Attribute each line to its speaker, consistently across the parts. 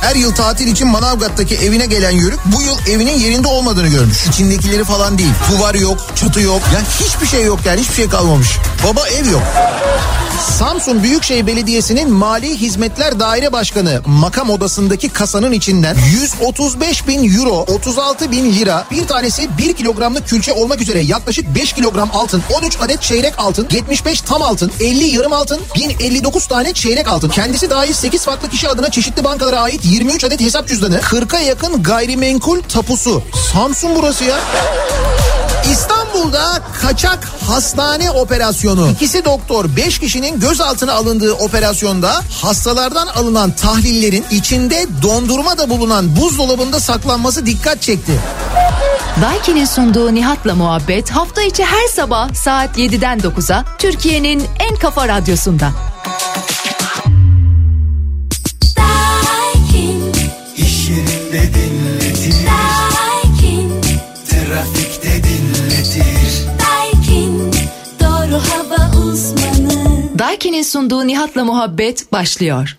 Speaker 1: Her yıl tatil için Manavgat'taki evine gelen Yörük bu yıl evinin yerinde olmadığını görmüş. İçindekileri falan değil. Duvar yok, çatı yok. Ya hiçbir şey yok yani hiçbir şey kalmamış. Baba ev yok. Samsun Büyükşehir Belediyesi'nin Mali Hizmetler Daire Başkanı makam odasındaki kasanın içinden 135 bin euro, 36 bin lira, bir tanesi 1 kilogramlık külçe olmak üzere yaklaşık 5 kilogram altın, 13 adet çeyrek altın, 75 tam altın, 50 yarım altın, 1059 tane çeyrek altın. Kendisi dahil 8 farklı kişi adına çeşitli bankalara ait 23 adet hesap cüzdanı, 40'a yakın gayrimenkul tapusu. Samsun burası ya. İstanbul'da kaçak hastane operasyonu. İkisi doktor 5 kişinin gözaltına alındığı operasyonda hastalardan alınan tahlillerin içinde dondurma da bulunan buzdolabında saklanması dikkat çekti.
Speaker 2: Daiki'nin sunduğu Nihat'la muhabbet hafta içi her sabah saat 7'den 9'a Türkiye'nin en kafa radyosunda.
Speaker 3: Uzmanı.
Speaker 2: Daiki'nin sunduğu Nihat'la muhabbet başlıyor.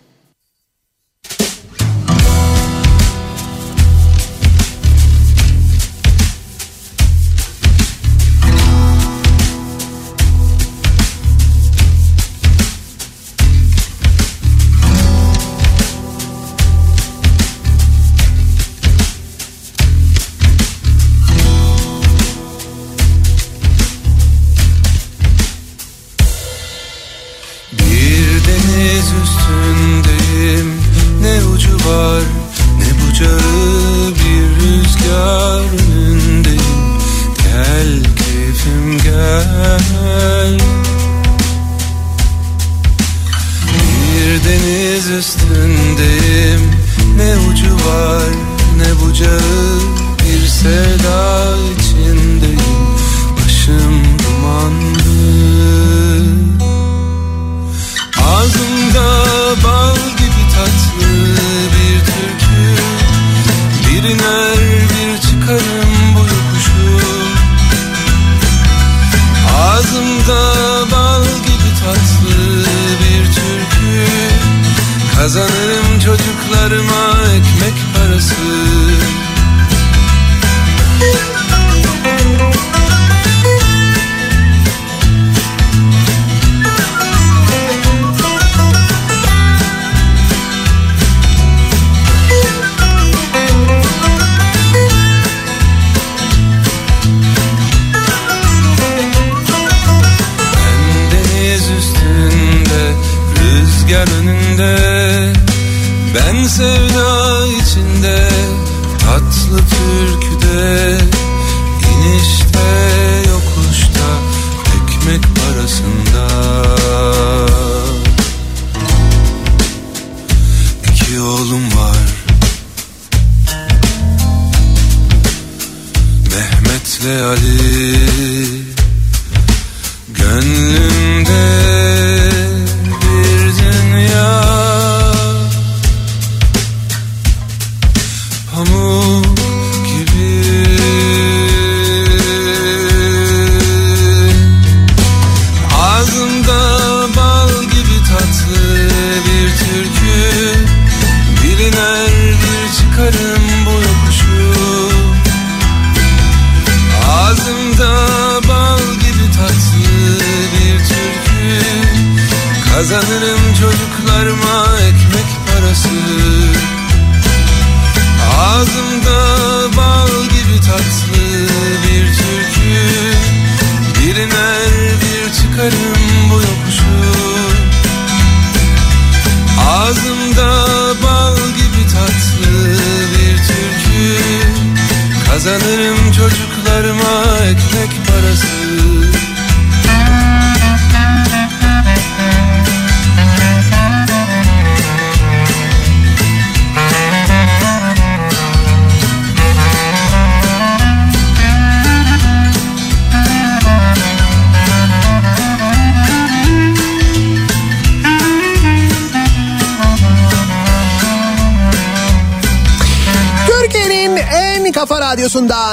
Speaker 4: Çocuklarıma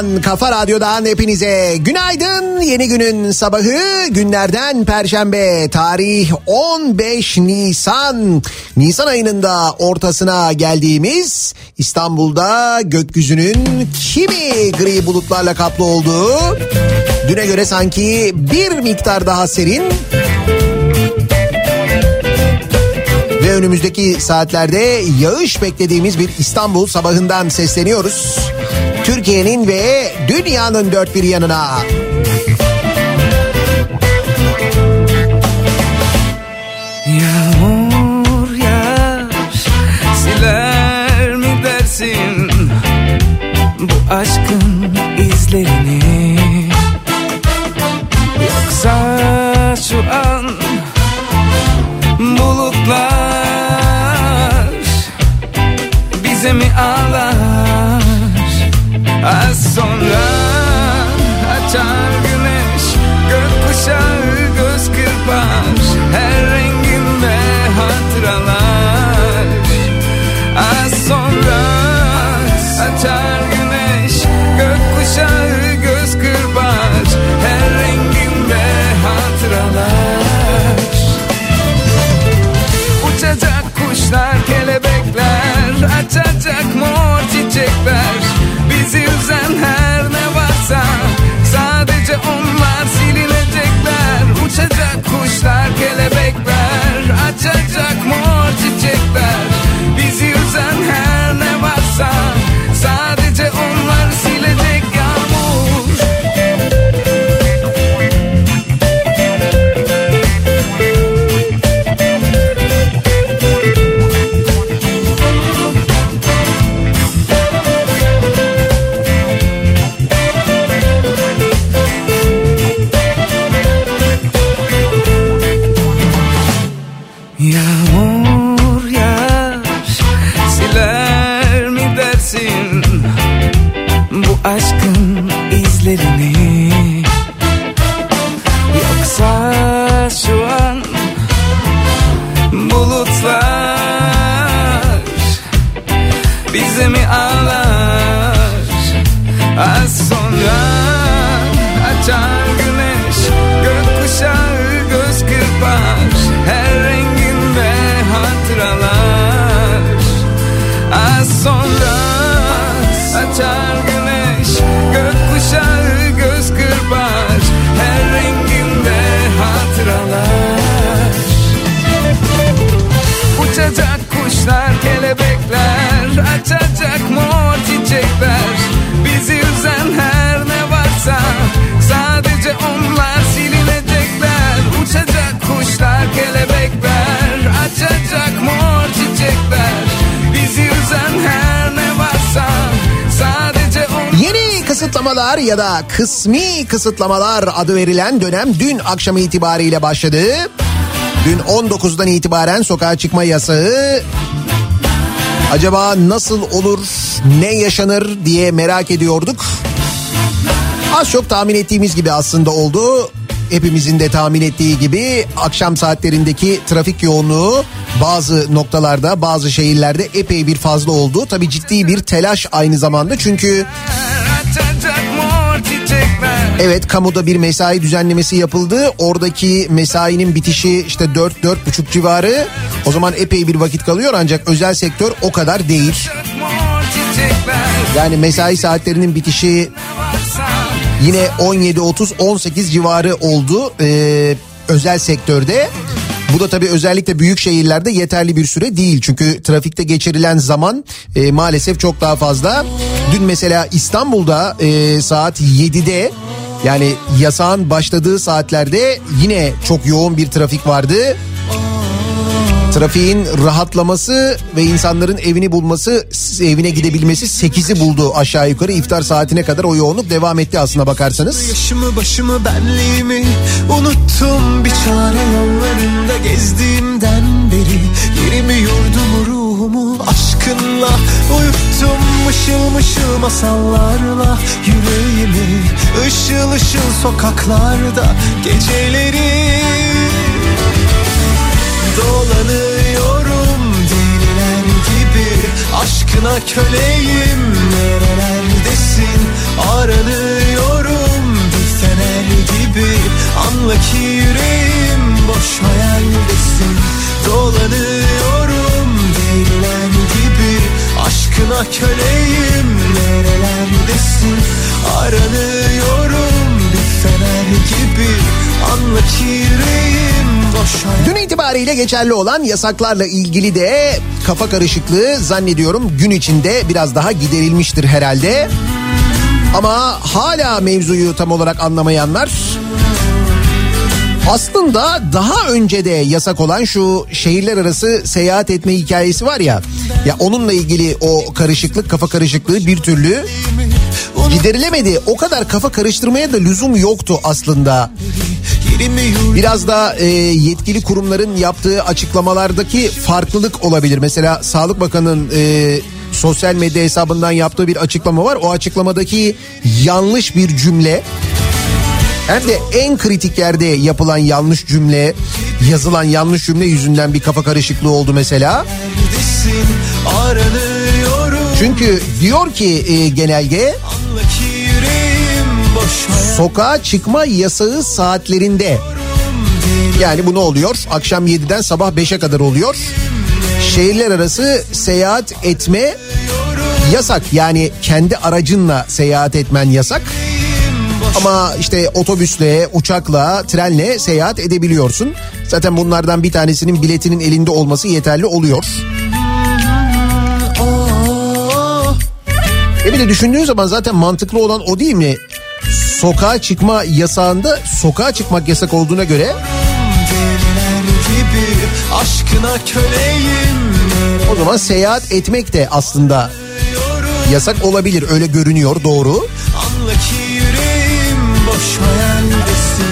Speaker 1: Radyosu'ndan, Kafa Radyo'dan hepinize günaydın. Yeni günün sabahı günlerden Perşembe tarih 15 Nisan. Nisan ayının da ortasına geldiğimiz İstanbul'da gökyüzünün kimi gri bulutlarla kaplı olduğu, düne göre sanki bir miktar daha serin ve önümüzdeki saatlerde yağış beklediğimiz bir İstanbul sabahından sesleniyoruz. Türkiye'nin ve dünyanın dört bir yanına.
Speaker 5: Yağmur yağar siler mi dersin? Bu aşkın izlerini. Yoksa şu an bulutlar bize mi ağlar Sonra açar güneş gökkuşağı göz kırpar. Her renginde hatıralar. Az sonra açar güneş gökkuşağı göz kırpar. Her renginde hatıralar. Uçacak kuşlar, kelebekler Açacak mor çiçekler kelebekler Açacak mor çiçekler bize mi ağlar? Az sonra Açacak mor çiçekler Bizi üzen her ne varsa Sadece onlar silinecekler Uçacak kuşlar, kelebekler Açacak mor çiçekler Bizi üzen her ne varsa Sadece onlar
Speaker 1: Yeni kısıtlamalar ya da kısmi kısıtlamalar adı verilen dönem dün akşamı itibariyle başladı. Dün 19'dan itibaren sokağa çıkma yasağı acaba nasıl olur, ne yaşanır diye merak ediyorduk. Az çok tahmin ettiğimiz gibi aslında oldu. Hepimizin de tahmin ettiği gibi akşam saatlerindeki trafik yoğunluğu bazı noktalarda, bazı şehirlerde epey bir fazla oldu. Tabii ciddi bir telaş aynı zamanda çünkü Evet kamuda bir mesai düzenlemesi yapıldı. Oradaki mesainin bitişi işte 4-4.30 civarı. O zaman epey bir vakit kalıyor ancak özel sektör o kadar değil. Yani mesai saatlerinin bitişi yine 17.30-18 civarı oldu ee, özel sektörde. Bu da tabii özellikle büyük şehirlerde yeterli bir süre değil. Çünkü trafikte geçirilen zaman e, maalesef çok daha fazla. Dün mesela İstanbul'da e, saat 7'de yani yasağın başladığı saatlerde yine çok yoğun bir trafik vardı. Trafiğin rahatlaması ve insanların evini bulması, evine gidebilmesi 8'i buldu aşağı yukarı. iftar saatine kadar o yoğunluk devam etti aslına bakarsanız.
Speaker 6: Yaşımı başımı benliğimi unuttum bir çare yollarında gezdiğimden beri Yerimi yurdumu ruhumu aşkınla uyuttum mışıl mışıl masallarla Yüreğimi ışıl ışıl sokaklarda geceleri Aşkına köleyim. Nerelerdesin? Aranıyorum bir fener gibi. Anla ki yüreğim boş hayaldesin. Dolanıyorum deliler gibi. Aşkına köleyim. Nerelerdesin? Aranıyorum bir fener gibi. Anla ki yüreğim
Speaker 1: Dün itibariyle geçerli olan yasaklarla ilgili de kafa karışıklığı zannediyorum gün içinde biraz daha giderilmiştir herhalde. Ama hala mevzuyu tam olarak anlamayanlar aslında daha önce de yasak olan şu şehirler arası seyahat etme hikayesi var ya. Ya onunla ilgili o karışıklık, kafa karışıklığı bir türlü giderilemedi. O kadar kafa karıştırmaya da lüzum yoktu aslında. Biraz da e, yetkili kurumların yaptığı açıklamalardaki farklılık olabilir. Mesela Sağlık Bakanı'nın e, sosyal medya hesabından yaptığı bir açıklama var. O açıklamadaki yanlış bir cümle hem de en kritik yerde yapılan yanlış cümle, yazılan yanlış cümle yüzünden bir kafa karışıklığı oldu mesela. Çünkü diyor ki e, genelge sokağa çıkma yasağı saatlerinde yani bu ne oluyor? Akşam 7'den sabah 5'e kadar oluyor. Şehirler arası seyahat etme yasak. Yani kendi aracınla seyahat etmen yasak. Ama işte otobüsle, uçakla, trenle seyahat edebiliyorsun. Zaten bunlardan bir tanesinin biletinin elinde olması yeterli oluyor. E bir de düşündüğün zaman zaten mantıklı olan o değil mi? Sokağa çıkma yasağında sokağa çıkmak yasak olduğuna göre
Speaker 6: gibi aşkına köleyim
Speaker 1: o zaman seyahat etmek de aslında yasak olabilir. Öyle görünüyor doğru.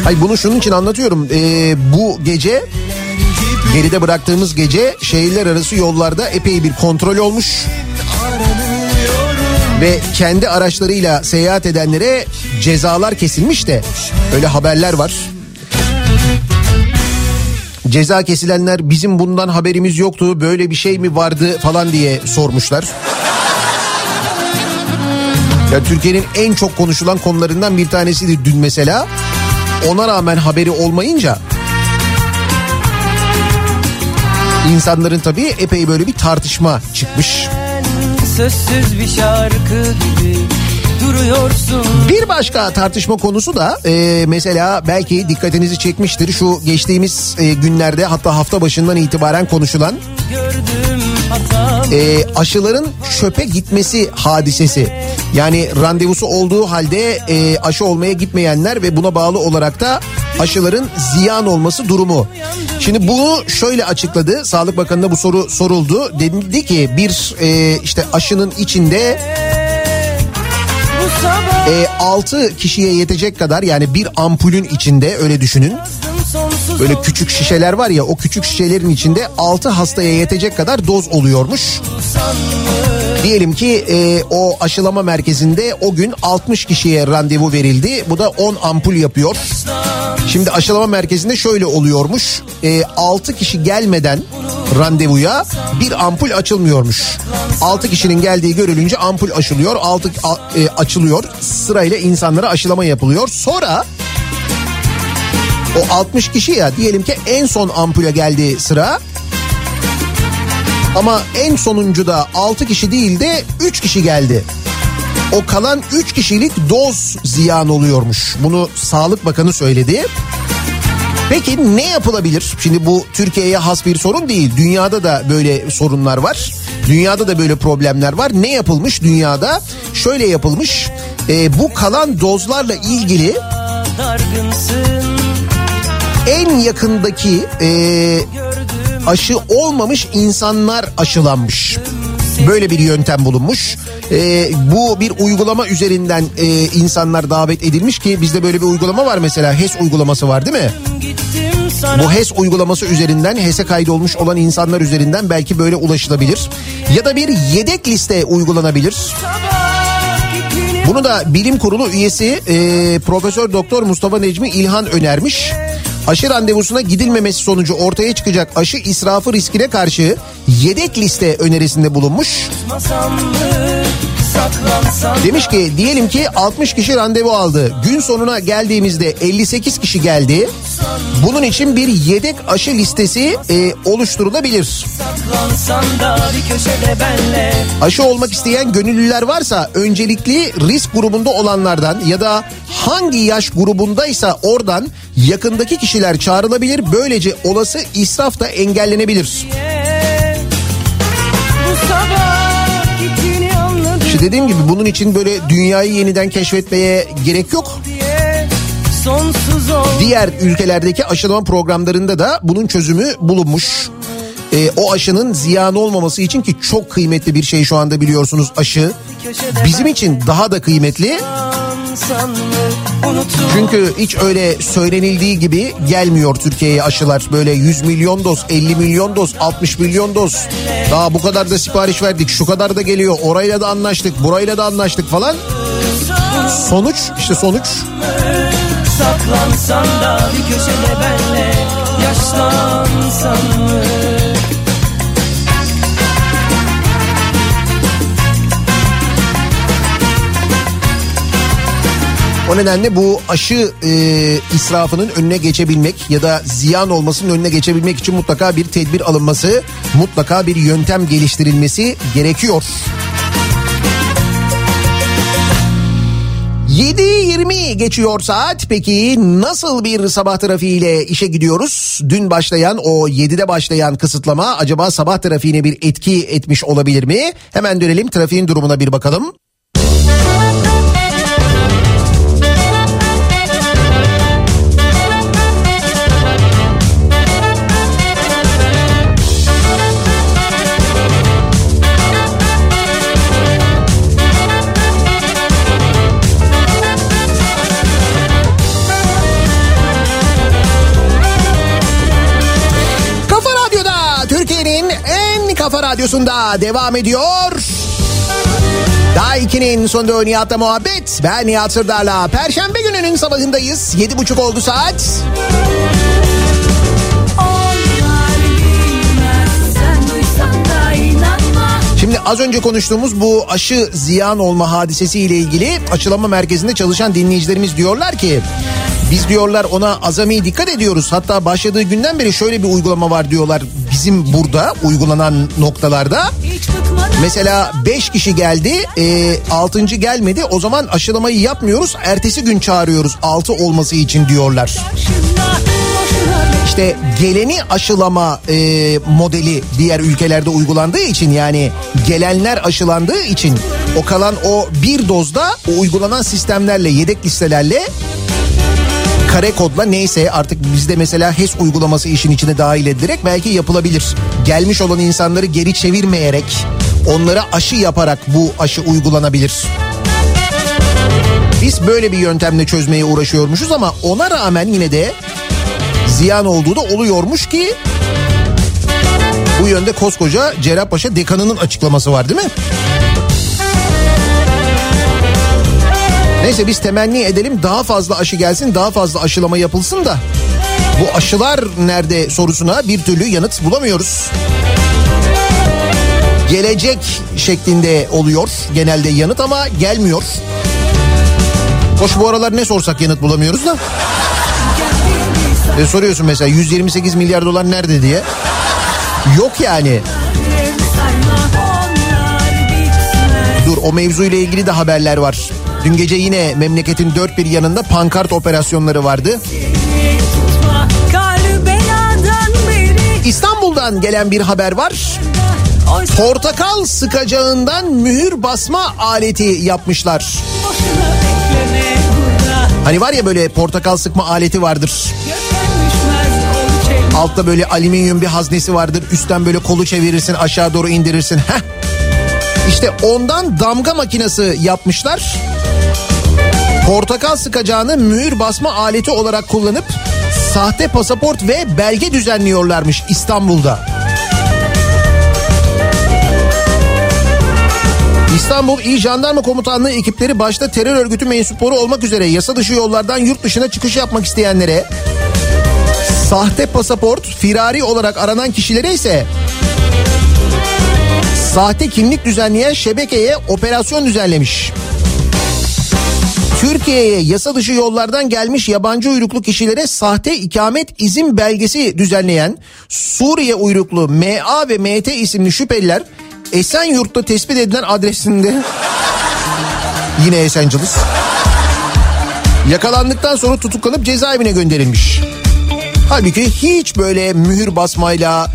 Speaker 1: Hayır bunu şunun için anlatıyorum. Ee, bu gece geride bıraktığımız gece şehirler arası yollarda epey bir kontrol olmuş. Ve kendi araçlarıyla seyahat edenlere cezalar kesilmiş de öyle haberler var. Ceza kesilenler bizim bundan haberimiz yoktu böyle bir şey mi vardı falan diye sormuşlar. Ya Türkiye'nin en çok konuşulan konularından bir tanesiydi dün mesela. Ona rağmen haberi olmayınca insanların tabii epey böyle bir tartışma çıkmış.
Speaker 7: Sözsüz bir şarkı gibi duruyorsun.
Speaker 1: Bir başka tartışma konusu da e, mesela belki dikkatinizi çekmiştir. Şu geçtiğimiz e, günlerde hatta hafta başından itibaren konuşulan e, aşıların çöpe gitmesi hadisesi. Yani randevusu olduğu halde e, aşı olmaya gitmeyenler ve buna bağlı olarak da aşıların ziyan olması durumu. Şimdi bunu şöyle açıkladı. Sağlık Bakanı'na bu soru soruldu. Dedi ki bir e, işte aşının içinde e, 6 kişiye yetecek kadar yani bir ampulün içinde öyle düşünün. Böyle küçük şişeler var ya o küçük şişelerin içinde 6 hastaya yetecek kadar doz oluyormuş. Diyelim ki e, o aşılama merkezinde o gün 60 kişiye randevu verildi. Bu da 10 ampul yapıyor. Şimdi aşılama merkezinde şöyle oluyormuş. E, 6 kişi gelmeden randevuya bir ampul açılmıyormuş. 6 kişinin geldiği görülünce ampul aşılıyor. 6 açılıyor. Sırayla insanlara aşılama yapılıyor. Sonra o 60 kişi ya diyelim ki en son ampule geldi sıra. Ama en sonuncuda 6 kişi değil de 3 kişi geldi. O kalan 3 kişilik doz ziyan oluyormuş. Bunu Sağlık Bakanı söyledi. Peki ne yapılabilir? Şimdi bu Türkiye'ye has bir sorun değil. Dünyada da böyle sorunlar var. Dünyada da böyle problemler var. Ne yapılmış dünyada? Şöyle yapılmış. Ee, bu kalan dozlarla ilgili en yakındaki e, aşı olmamış insanlar aşılanmış. Böyle bir yöntem bulunmuş. E, bu bir uygulama üzerinden e, insanlar davet edilmiş ki bizde böyle bir uygulama var mesela HES uygulaması var değil mi? Bu HES uygulaması üzerinden HES'e kaydolmuş olan insanlar üzerinden belki böyle ulaşılabilir. Ya da bir yedek liste uygulanabilir. Bunu da bilim kurulu üyesi e, Profesör Doktor Mustafa Necmi İlhan önermiş. Aşı randevusuna gidilmemesi sonucu ortaya çıkacak aşı israfı riskine karşı yedek liste önerisinde bulunmuş.
Speaker 7: masam
Speaker 1: Demiş ki diyelim ki 60 kişi randevu aldı. Gün sonuna geldiğimizde 58 kişi geldi. Bunun için bir yedek aşı listesi e, oluşturulabilir. Aşı olmak isteyen gönüllüler varsa öncelikli risk grubunda olanlardan ya da hangi yaş grubundaysa oradan yakındaki kişiler çağrılabilir. Böylece olası israf da engellenebilir.
Speaker 7: Bu
Speaker 1: İşte dediğim gibi bunun için böyle dünyayı yeniden keşfetmeye gerek yok. Diğer ülkelerdeki aşılama programlarında da bunun çözümü bulunmuş. Ee, o aşının ziyan olmaması için ki çok kıymetli bir şey şu anda biliyorsunuz aşı. Bizim için daha da kıymetli. Çünkü hiç öyle söylenildiği gibi gelmiyor Türkiye'ye aşılar. Böyle 100 milyon doz, 50 milyon doz, 60 milyon doz. Daha bu kadar da sipariş verdik, şu kadar da geliyor. Orayla da anlaştık, burayla da anlaştık falan. Sonuç işte sonuç
Speaker 7: Saklansan da bir köşede benle Yaşlansan mı
Speaker 1: O nedenle bu aşı e, israfının önüne geçebilmek ya da ziyan olmasının önüne geçebilmek için mutlaka bir tedbir alınması, mutlaka bir yöntem geliştirilmesi gerekiyor. 7.20 geçiyor saat. Peki nasıl bir sabah trafiğiyle işe gidiyoruz? Dün başlayan o 7'de başlayan kısıtlama acaba sabah trafiğine bir etki etmiş olabilir mi? Hemen dönelim trafiğin durumuna bir bakalım. Kafa radyosunda devam ediyor. Daha 2'nin sonunda Nihat'la muhabbet. Ben Nihat Sırdar'la. Perşembe gününün sabahındayız. Yedi buçuk oldu saat. Şimdi az önce konuştuğumuz bu aşı ziyan olma hadisesi ile ilgili aşılama merkezinde çalışan dinleyicilerimiz diyorlar ki biz diyorlar ona azami dikkat ediyoruz. Hatta başladığı günden beri şöyle bir uygulama var diyorlar bizim burada uygulanan noktalarda. Mesela 5 kişi geldi, 6. gelmedi. O zaman aşılamayı yapmıyoruz. Ertesi gün çağırıyoruz 6 olması için diyorlar. İşte geleni aşılama e, modeli diğer ülkelerde uygulandığı için yani gelenler aşılandığı için o kalan o bir dozda o uygulanan sistemlerle yedek listelerle kare kodla neyse artık bizde mesela HES uygulaması işin içine dahil edilerek belki yapılabilir. Gelmiş olan insanları geri çevirmeyerek onlara aşı yaparak bu aşı uygulanabilir. Biz böyle bir yöntemle çözmeye uğraşıyormuşuz ama ona rağmen yine de ziyan olduğu da oluyormuş ki bu yönde koskoca Cerrahpaşa dekanının açıklaması var değil mi? Neyse biz temenni edelim daha fazla aşı gelsin daha fazla aşılama yapılsın da bu aşılar nerede sorusuna bir türlü yanıt bulamıyoruz. Gelecek şeklinde oluyor genelde yanıt ama gelmiyor. Hoş bu aralar ne sorsak yanıt bulamıyoruz da. E soruyorsun mesela 128 milyar dolar nerede diye. Yok yani. Dur o mevzuyla ilgili de haberler var. Dün gece yine memleketin dört bir yanında pankart operasyonları vardı. İstanbul'dan gelen bir haber var. Portakal sıkacağından mühür basma aleti yapmışlar. Hani var ya böyle portakal sıkma aleti vardır. Altta böyle alüminyum bir haznesi vardır. Üstten böyle kolu çevirirsin aşağı doğru indirirsin. Heh. İşte ondan damga makinesi yapmışlar. Portakal sıkacağını mühür basma aleti olarak kullanıp sahte pasaport ve belge düzenliyorlarmış İstanbul'da. İstanbul İl Jandarma Komutanlığı ekipleri başta terör örgütü mensupları olmak üzere yasa dışı yollardan yurt dışına çıkış yapmak isteyenlere sahte pasaport, firari olarak aranan kişilere ise Sahte kimlik düzenleyen şebekeye operasyon düzenlemiş. Türkiye'ye yasa dışı yollardan gelmiş yabancı uyruklu kişilere sahte ikamet izin belgesi düzenleyen Suriye uyruklu MA ve MT isimli şüpheliler Esenyurt'ta tespit edilen adresinde yine Esenciles yakalandıktan sonra tutuklanıp cezaevine gönderilmiş. Halbuki hiç böyle mühür basmayla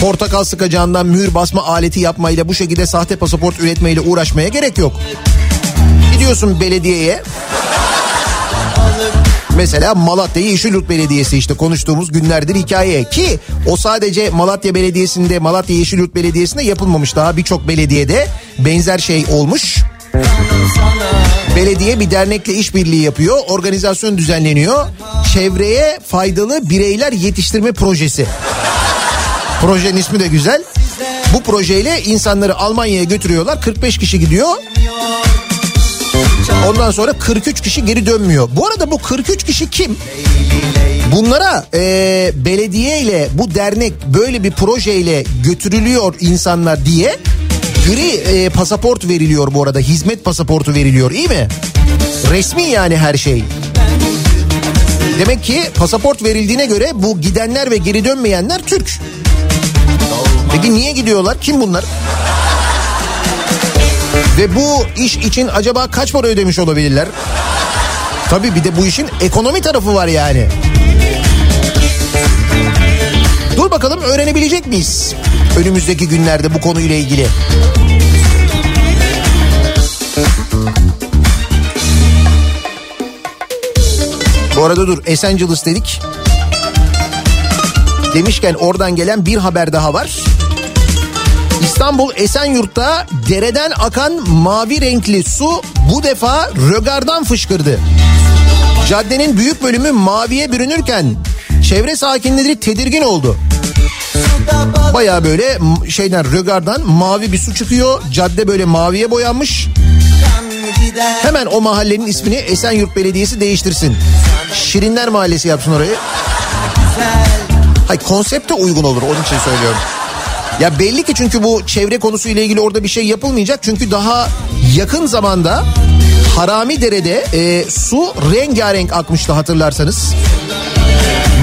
Speaker 1: portakal sıkacağından mühür basma aleti yapmayla bu şekilde sahte pasaport üretmeyle uğraşmaya gerek yok. Gidiyorsun belediyeye. Mesela Malatya Yeşilyurt Belediyesi işte konuştuğumuz günlerdir hikaye ki o sadece Malatya Belediyesi'nde Malatya Yeşilyurt Belediyesi'nde yapılmamış daha birçok belediyede benzer şey olmuş. Belediye bir dernekle işbirliği yapıyor, organizasyon düzenleniyor. Çevreye faydalı bireyler yetiştirme projesi. Projenin ismi de güzel. Bu projeyle insanları Almanya'ya götürüyorlar. 45 kişi gidiyor. Ondan sonra 43 kişi geri dönmüyor. Bu arada bu 43 kişi kim? Bunlara e, belediye ile bu dernek böyle bir projeyle götürülüyor insanlar diye gri e, pasaport veriliyor bu arada. Hizmet pasaportu veriliyor iyi mi? Resmi yani her şey. Demek ki pasaport verildiğine göre bu gidenler ve geri dönmeyenler Türk. Peki niye gidiyorlar? Kim bunlar? Ve bu iş için acaba kaç para ödemiş olabilirler? Tabii bir de bu işin ekonomi tarafı var yani. Dur bakalım öğrenebilecek miyiz? Önümüzdeki günlerde bu konuyla ilgili. Bu arada dur Esenciles dedik. Demişken oradan gelen bir haber daha var. İstanbul Esenyurt'ta dereden akan mavi renkli su bu defa rögardan fışkırdı. Caddenin büyük bölümü maviye bürünürken çevre sakinleri tedirgin oldu. Baya böyle şeyden rögardan mavi bir su çıkıyor. Cadde böyle maviye boyanmış. Hemen o mahallenin ismini Esenyurt Belediyesi değiştirsin. Şirinler Mahallesi yapsın orayı. Hayır konsepte uygun olur onun için söylüyorum. Ya belli ki çünkü bu çevre konusu ile ilgili orada bir şey yapılmayacak. Çünkü daha yakın zamanda Harami Dere'de e, su rengarenk akmıştı hatırlarsanız.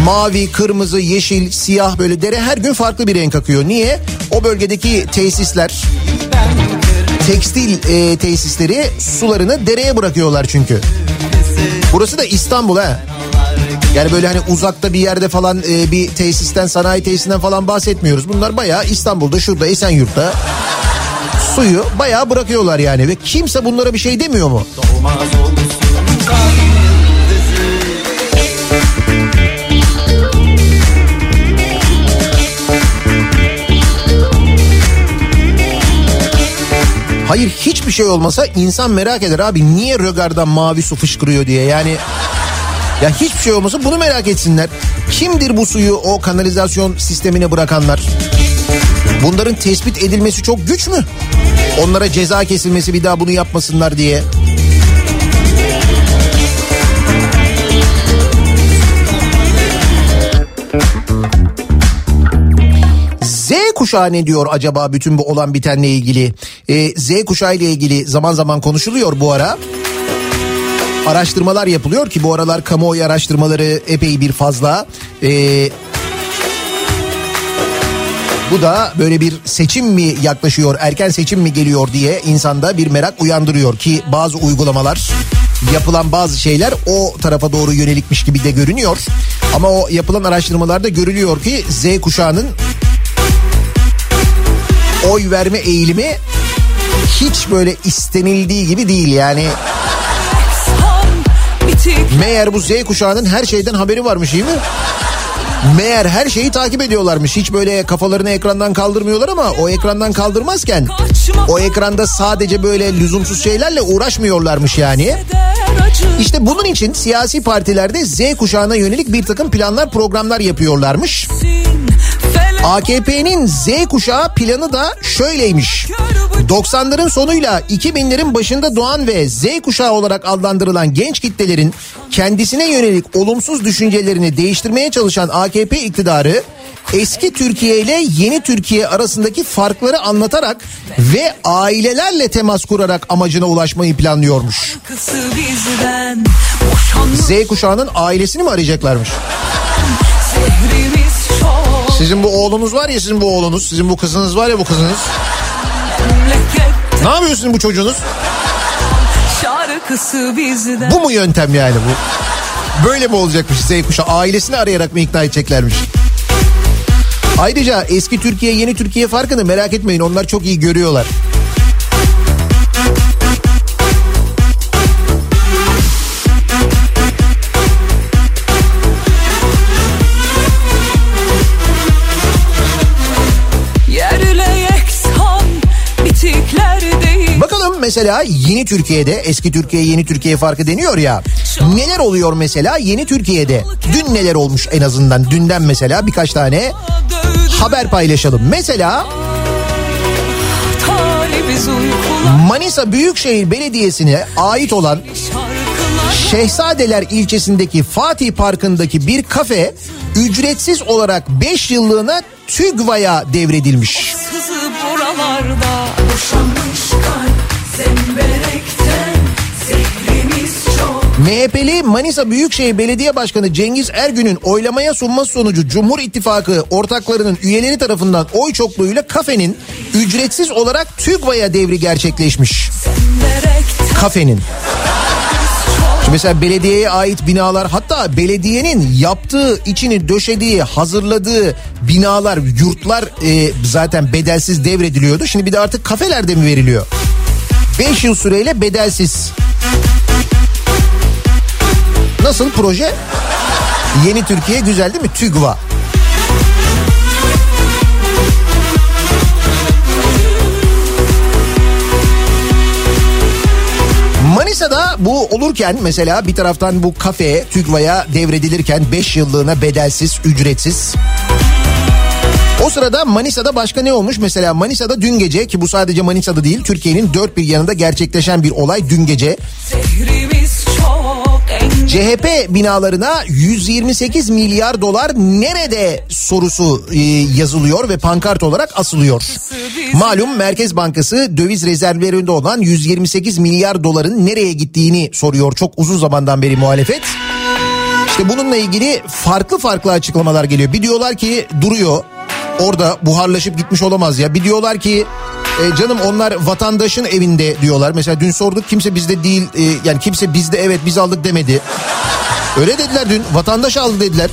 Speaker 1: Mavi, kırmızı, yeşil, siyah böyle dere her gün farklı bir renk akıyor. Niye? O bölgedeki tesisler, tekstil e, tesisleri sularını dereye bırakıyorlar çünkü. Burası da İstanbul ha. Yani böyle hani uzakta bir yerde falan e, bir tesisten sanayi tesisinden falan bahsetmiyoruz. Bunlar bayağı İstanbul'da şurada Esenyurt'ta suyu bayağı bırakıyorlar yani ve kimse bunlara bir şey demiyor mu? Hayır hiçbir şey olmasa insan merak eder abi niye rögardan mavi su fışkırıyor diye yani ya hiçbir şey olmasa bunu merak etsinler. Kimdir bu suyu o kanalizasyon sistemine bırakanlar? Bunların tespit edilmesi çok güç mü? Onlara ceza kesilmesi bir daha bunu yapmasınlar diye. Z kuşağı ne diyor acaba bütün bu olan bitenle ilgili? Ee, Z kuşağı ile ilgili zaman zaman konuşuluyor bu ara araştırmalar yapılıyor ki bu aralar kamuoyu araştırmaları epey bir fazla. Ee, bu da böyle bir seçim mi yaklaşıyor, erken seçim mi geliyor diye insanda bir merak uyandırıyor ki bazı uygulamalar yapılan bazı şeyler o tarafa doğru yönelikmiş gibi de görünüyor. Ama o yapılan araştırmalarda görülüyor ki Z kuşağının oy verme eğilimi hiç böyle istenildiği gibi değil yani. Meğer bu Z kuşağının her şeyden haberi varmış değil mi? Meğer her şeyi takip ediyorlarmış. Hiç böyle kafalarını ekrandan kaldırmıyorlar ama o ekrandan kaldırmazken o ekranda sadece böyle lüzumsuz şeylerle uğraşmıyorlarmış yani. İşte bunun için siyasi partilerde Z kuşağına yönelik bir takım planlar programlar yapıyorlarmış. AKP'nin Z kuşağı planı da şöyleymiş. 90'ların sonuyla 2000'lerin başında doğan ve Z kuşağı olarak adlandırılan genç kitlelerin kendisine yönelik olumsuz düşüncelerini değiştirmeye çalışan AKP iktidarı eski Türkiye ile yeni Türkiye arasındaki farkları anlatarak ve ailelerle temas kurarak amacına ulaşmayı planlıyormuş. Z kuşağının ailesini mi arayacaklarmış?
Speaker 8: çok
Speaker 1: Sizin bu oğlunuz var ya sizin bu oğlunuz, sizin bu kızınız var ya bu kızınız. Ne yapıyor sizin bu çocuğunuz? Bu mu yöntem yani bu? Böyle mi olacakmış Z kuşağı? Ailesini arayarak mı ikna edeceklermiş? Ayrıca eski Türkiye yeni Türkiye farkını merak etmeyin onlar çok iyi görüyorlar. Mesela yeni Türkiye'de eski Türkiye yeni Türkiye farkı deniyor ya. Neler oluyor mesela yeni Türkiye'de? Dün neler olmuş en azından dünden mesela birkaç tane haber paylaşalım. Mesela Manisa Büyükşehir Belediyesi'ne ait olan Şehzadeler ilçesindeki Fatih Parkı'ndaki bir kafe ücretsiz olarak 5 yıllığına TÜGVA'ya devredilmiş.
Speaker 8: Buralarda Boşanmış
Speaker 1: MHP'li Manisa Büyükşehir Belediye Başkanı Cengiz Ergün'ün oylamaya sunması sonucu Cumhur İttifakı ortaklarının üyeleri tarafından oy çokluğuyla kafenin ücretsiz olarak TÜGVA'ya devri gerçekleşmiş. Kafenin. Şimdi mesela belediyeye ait binalar hatta belediyenin yaptığı, içini döşediği, hazırladığı binalar, yurtlar e, zaten bedelsiz devrediliyordu. Şimdi bir de artık kafelerde mi veriliyor? 5 yıl süreyle bedelsiz. Nasıl proje? Yeni Türkiye güzel değil mi? TÜGVA. Manisa'da bu olurken mesela bir taraftan bu kafe TÜGVA'ya devredilirken 5 yıllığına bedelsiz, ücretsiz. Sırada Manisa'da başka ne olmuş? Mesela Manisa'da dün gece ki bu sadece Manisa'da değil Türkiye'nin dört bir yanında gerçekleşen bir olay dün gece. CHP binalarına 128 milyar dolar nerede sorusu e, yazılıyor ve pankart olarak asılıyor. Malum Merkez Bankası döviz rezervlerinde olan 128 milyar doların nereye gittiğini soruyor çok uzun zamandan beri muhalefet. İşte bununla ilgili farklı farklı açıklamalar geliyor. Bir diyorlar ki duruyor orada buharlaşıp gitmiş olamaz ya. Bir diyorlar ki e, canım onlar vatandaşın evinde diyorlar. Mesela dün sorduk kimse bizde değil e, yani kimse bizde evet biz aldık demedi. Öyle dediler dün vatandaş aldı dediler.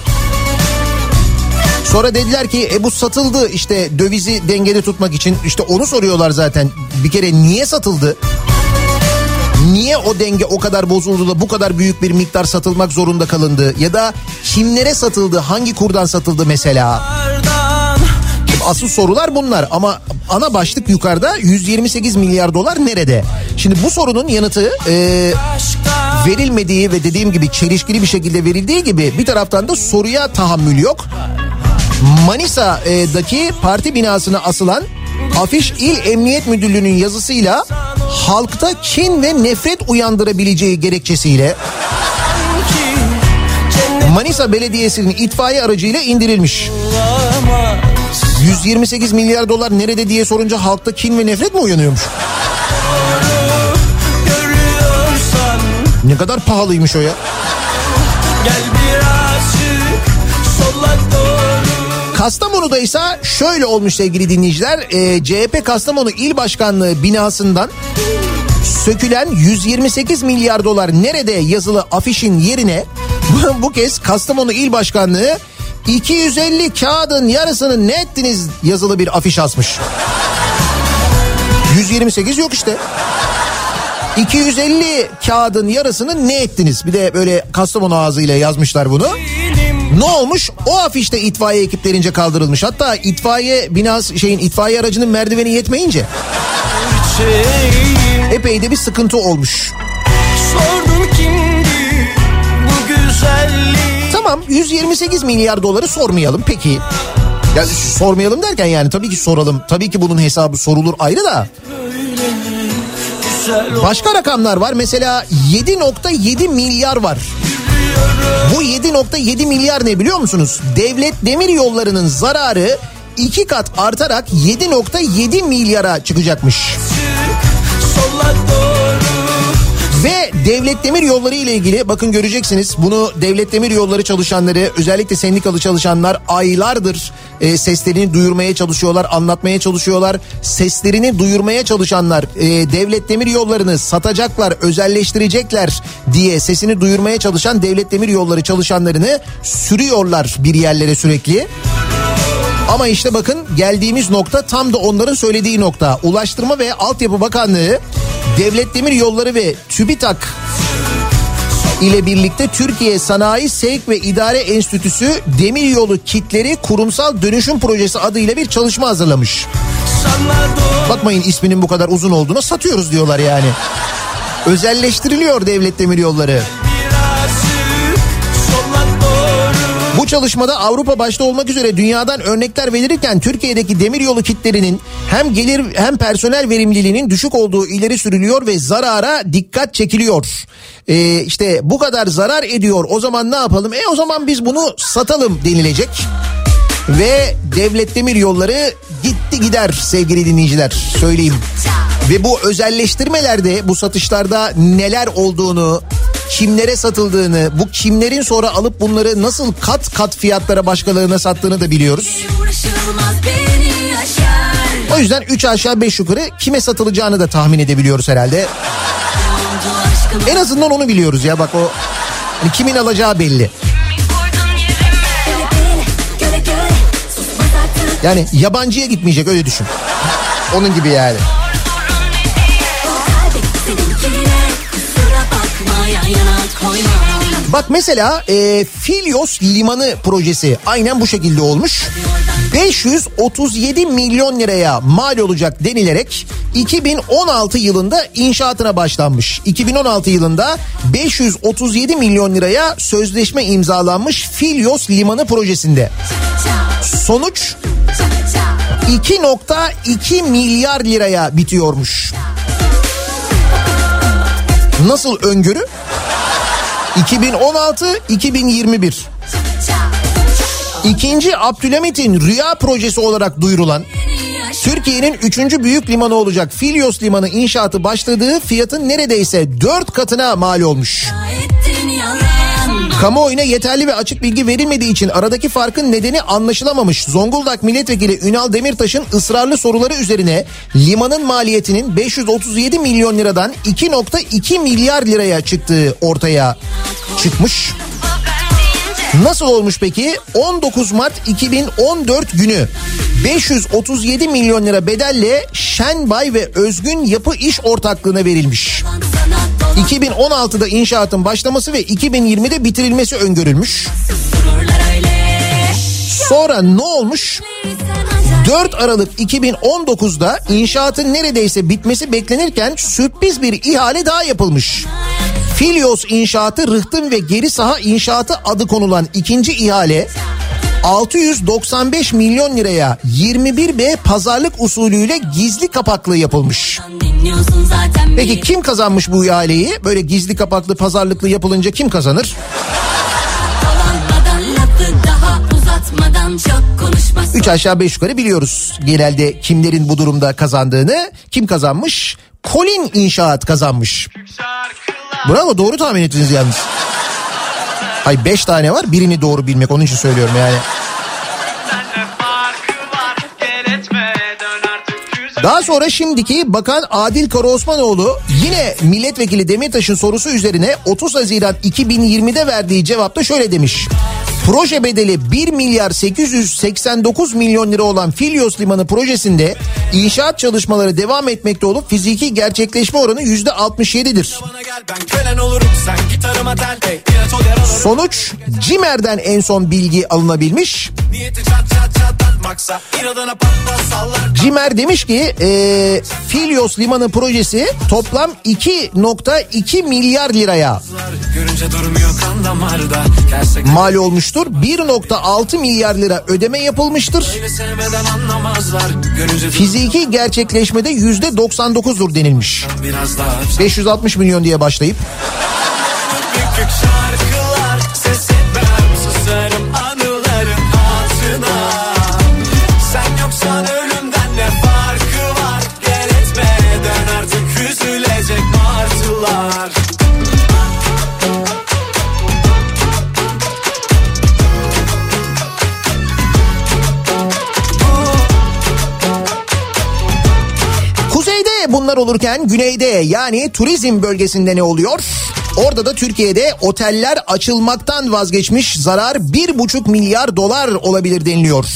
Speaker 1: Sonra dediler ki e bu satıldı işte dövizi dengede tutmak için işte onu soruyorlar zaten. Bir kere niye satıldı? Niye o denge o kadar bozuldu da bu kadar büyük bir miktar satılmak zorunda kalındı? Ya da kimlere satıldı? Hangi kurdan satıldı mesela? Asıl sorular bunlar ama ana başlık yukarıda 128 milyar dolar nerede? Şimdi bu sorunun yanıtı e, verilmediği ve dediğim gibi çelişkili bir şekilde verildiği gibi bir taraftan da soruya tahammül yok. Manisa'daki parti binasına asılan afiş İl Emniyet Müdürlüğü'nün yazısıyla halkta kin ve nefret uyandırabileceği gerekçesiyle Manisa Belediyesi'nin itfaiye aracıyla indirilmiş. 128 milyar dolar nerede diye sorunca halkta kin ve nefret mi uyanıyormuş? Ne kadar pahalıymış o ya.
Speaker 6: gel birazcık sola doğru
Speaker 1: Kastamonu'da ise şöyle olmuş sevgili dinleyiciler. Ee, CHP Kastamonu İl Başkanlığı binasından sökülen 128 milyar dolar nerede yazılı afişin yerine bu kez Kastamonu İl Başkanlığı 250 kağıdın yarısını ne ettiniz yazılı bir afiş asmış. 128 yok işte. 250 kağıdın yarısını ne ettiniz? Bir de böyle Kastamonu ağzıyla yazmışlar bunu. Ne olmuş? O afişte itfaiye ekiplerince kaldırılmış. Hatta itfaiye binası şeyin itfaiye aracının merdiveni yetmeyince epey de bir sıkıntı olmuş.
Speaker 6: Sordun kimdi bu güzellik
Speaker 1: Tamam 128 milyar doları sormayalım peki. Ya sormayalım derken yani tabii ki soralım. Tabii ki bunun hesabı sorulur ayrı da. Başka rakamlar var. Mesela 7.7 milyar var. Bu 7.7 milyar ne biliyor musunuz? Devlet demir yollarının zararı iki kat artarak 7.7 milyara çıkacakmış. Devlet demir yolları ile ilgili bakın göreceksiniz bunu devlet demir yolları çalışanları özellikle sendikalı çalışanlar aylardır e, seslerini duyurmaya çalışıyorlar anlatmaya çalışıyorlar seslerini duyurmaya çalışanlar e, devlet demir yollarını satacaklar özelleştirecekler diye sesini duyurmaya çalışan devlet demir yolları çalışanlarını sürüyorlar bir yerlere sürekli. Ama işte bakın geldiğimiz nokta tam da onların söylediği nokta. Ulaştırma ve Altyapı Bakanlığı Devlet Demir Yolları ve TÜBİTAK ile birlikte Türkiye Sanayi Sevk ve İdare Enstitüsü Demiryolu Kitleri Kurumsal Dönüşüm Projesi adıyla bir çalışma hazırlamış. Bakmayın isminin bu kadar uzun olduğuna satıyoruz diyorlar yani. Özelleştiriliyor Devlet Demir Yolları. Bu çalışmada Avrupa başta olmak üzere dünyadan örnekler verilirken Türkiye'deki demiryolu kitlerinin hem gelir hem personel verimliliğinin düşük olduğu ileri sürülüyor ve zarara dikkat çekiliyor. Ee, işte bu kadar zarar ediyor o zaman ne yapalım? E o zaman biz bunu satalım denilecek. Ve devlet demir yolları gitti gider sevgili dinleyiciler söyleyeyim. Ve bu özelleştirmelerde bu satışlarda neler olduğunu kimlere satıldığını bu kimlerin sonra alıp bunları nasıl kat kat fiyatlara başkalarına sattığını da biliyoruz. O yüzden 3 aşağı 5 yukarı kime satılacağını da tahmin edebiliyoruz herhalde. En azından onu biliyoruz ya bak o hani kimin alacağı belli. Yani yabancıya gitmeyecek öyle düşün. Onun gibi yani. Bak mesela e, Filyos Limanı projesi aynen bu şekilde olmuş. 537 milyon liraya mal olacak denilerek 2016 yılında inşaatına başlanmış. 2016 yılında 537 milyon liraya sözleşme imzalanmış Filyos Limanı projesinde. Sonuç 2.2 milyar liraya bitiyormuş. Nasıl öngörü? 2016-2021. İkinci Abdülhamit'in rüya projesi olarak duyurulan Türkiye'nin üçüncü büyük limanı olacak Filyos Limanı inşaatı başladığı fiyatın neredeyse dört katına mal olmuş.
Speaker 8: Yalan
Speaker 1: Kamuoyuna yeterli ve açık bilgi verilmediği için aradaki farkın nedeni anlaşılamamış. Zonguldak Milletvekili Ünal Demirtaş'ın ısrarlı soruları üzerine limanın maliyetinin 537 milyon liradan 2.2 milyar liraya çıktığı ortaya çıkmış. Nasıl olmuş peki? 19 Mart 2014 günü 537 milyon lira bedelle Şenbay ve Özgün Yapı İş Ortaklığı'na verilmiş.
Speaker 8: dolan
Speaker 1: 2016'da inşaatın başlaması ve 2020'de bitirilmesi öngörülmüş. Sonra ne olmuş?
Speaker 8: Sen ancak
Speaker 1: 4 Aralık 2019'da inşaatın neredeyse bitmesi beklenirken sürpriz bir ihale daha yapılmış. Filyos inşaatı rıhtım ve geri saha inşaatı adı konulan ikinci ihale 695 milyon liraya 21B pazarlık usulüyle gizli kapaklı yapılmış. Peki kim kazanmış bu ihaleyi? Böyle gizli kapaklı pazarlıklı yapılınca kim kazanır? 3 aşağı 5 yukarı biliyoruz genelde kimlerin bu durumda kazandığını. Kim kazanmış? Colin İnşaat kazanmış. Bravo doğru tahmin ettiniz yalnız. Ay 5 tane var birini doğru bilmek onun için söylüyorum yani. Daha sonra şimdiki Bakan Adil Karaosmanoğlu yine milletvekili Demirtaş'ın sorusu üzerine 30 Haziran 2020'de verdiği cevapta şöyle demiş. Proje bedeli 1 milyar 889 milyon lira olan Filyos Limanı projesinde inşaat çalışmaları devam etmekte olup fiziki gerçekleşme oranı %67'dir.
Speaker 6: gel ben kölen olurum sen gitarıma tel hey, ilaç ol yaralarım
Speaker 1: Sonuç Cimer'den en son bilgi alınabilmiş.
Speaker 6: Niyeti çat çat inadına sallar
Speaker 1: Cimer demiş ki e, Filyos Limanı projesi toplam 2.2 milyar liraya mal olmuştur. 1.6 milyar lira ödeme yapılmıştır. Fiziki gerçekleşmede %99'dur denilmiş.
Speaker 6: biraz daha öpsen
Speaker 1: 560 milyon diye başlayıp
Speaker 6: şarkılar ses
Speaker 1: bunlar olurken güneyde yani turizm bölgesinde ne oluyor? Orada da Türkiye'de oteller açılmaktan vazgeçmiş zarar 1,5 milyar dolar olabilir deniliyor.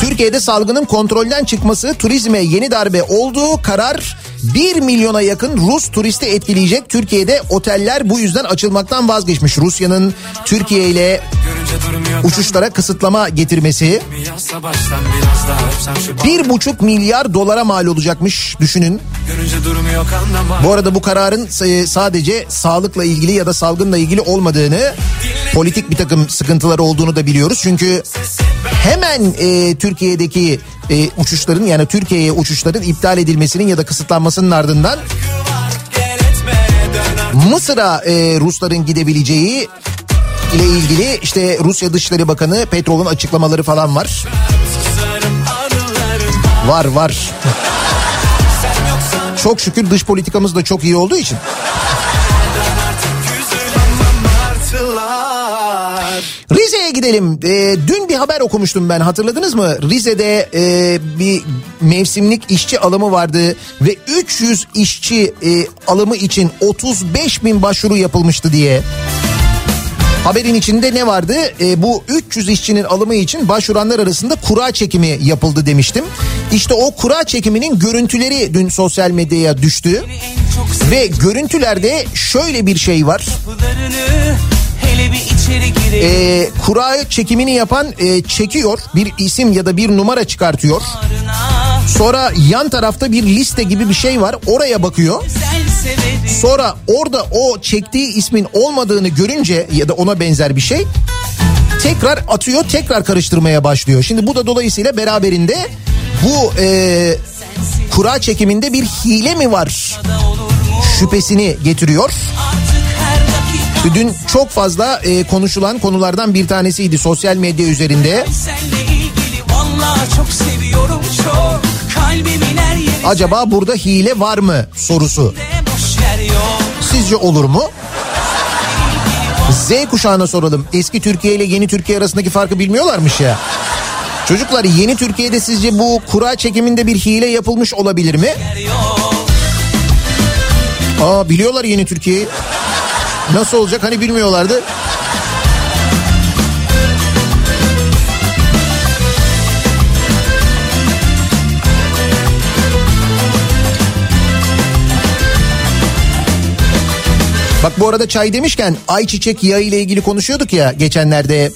Speaker 1: Türkiye'de salgının kontrolden çıkması turizme yeni darbe olduğu karar 1 milyona yakın Rus turisti etkileyecek. Türkiye'de oteller bu yüzden açılmaktan vazgeçmiş. Rusya'nın Türkiye ile uçuşlara kısıtlama getirmesi
Speaker 6: Bir
Speaker 1: 1,5 milyar dolara mal olacakmış düşünün. Bu arada bu kararın e, sadece sağlıkla ilgili ya da salgınla ilgili olmadığını, politik bir takım sıkıntıları olduğunu da biliyoruz. Çünkü hemen e, Türkiye'deki e, uçuşların yani Türkiye'ye uçuşların iptal edilmesinin ya da kısıtlanmasının ardından Mısır'a e, Rusların gidebileceği ile ilgili işte Rusya Dışişleri Bakanı Petrov'un açıklamaları falan var. Var var. Çok şükür dış politikamız da çok iyi olduğu için. Rize'ye gidelim. Ee, dün bir haber okumuştum ben hatırladınız mı? Rize'de e, bir mevsimlik işçi alımı vardı ve 300 işçi e, alımı için 35 bin başvuru yapılmıştı diye. Haberin içinde ne vardı? E, bu 300 işçinin alımı için başvuranlar arasında kura çekimi yapıldı demiştim. İşte o kura çekiminin görüntüleri dün sosyal medyaya düştü. Ve görüntülerde şöyle bir şey var. E, kura çekimini yapan e, çekiyor bir isim ya da bir numara çıkartıyor. Sonra yan tarafta bir liste gibi bir şey var oraya bakıyor. Sonra orada o çektiği ismin olmadığını görünce ya da ona benzer bir şey tekrar atıyor tekrar karıştırmaya başlıyor. Şimdi bu da dolayısıyla beraberinde bu e, kura çekiminde bir hile mi var şüphesini getiriyor.
Speaker 7: artık
Speaker 1: Dün çok fazla e, konuşulan konulardan bir tanesiydi sosyal medya üzerinde.
Speaker 7: Çok seviyorum çok
Speaker 1: Acaba burada hile var mı sorusu. Sizce olur mu? Z kuşağına soralım. Eski Türkiye ile yeni Türkiye arasındaki farkı bilmiyorlarmış ya. Çocuklar yeni Türkiye'de sizce bu kura çekiminde bir hile yapılmış olabilir mi? Aa biliyorlar yeni Türkiye'yi. Nasıl olacak hani bilmiyorlardı. Bak bu arada çay demişken ayçiçek yağı ile ilgili konuşuyorduk ya geçenlerde.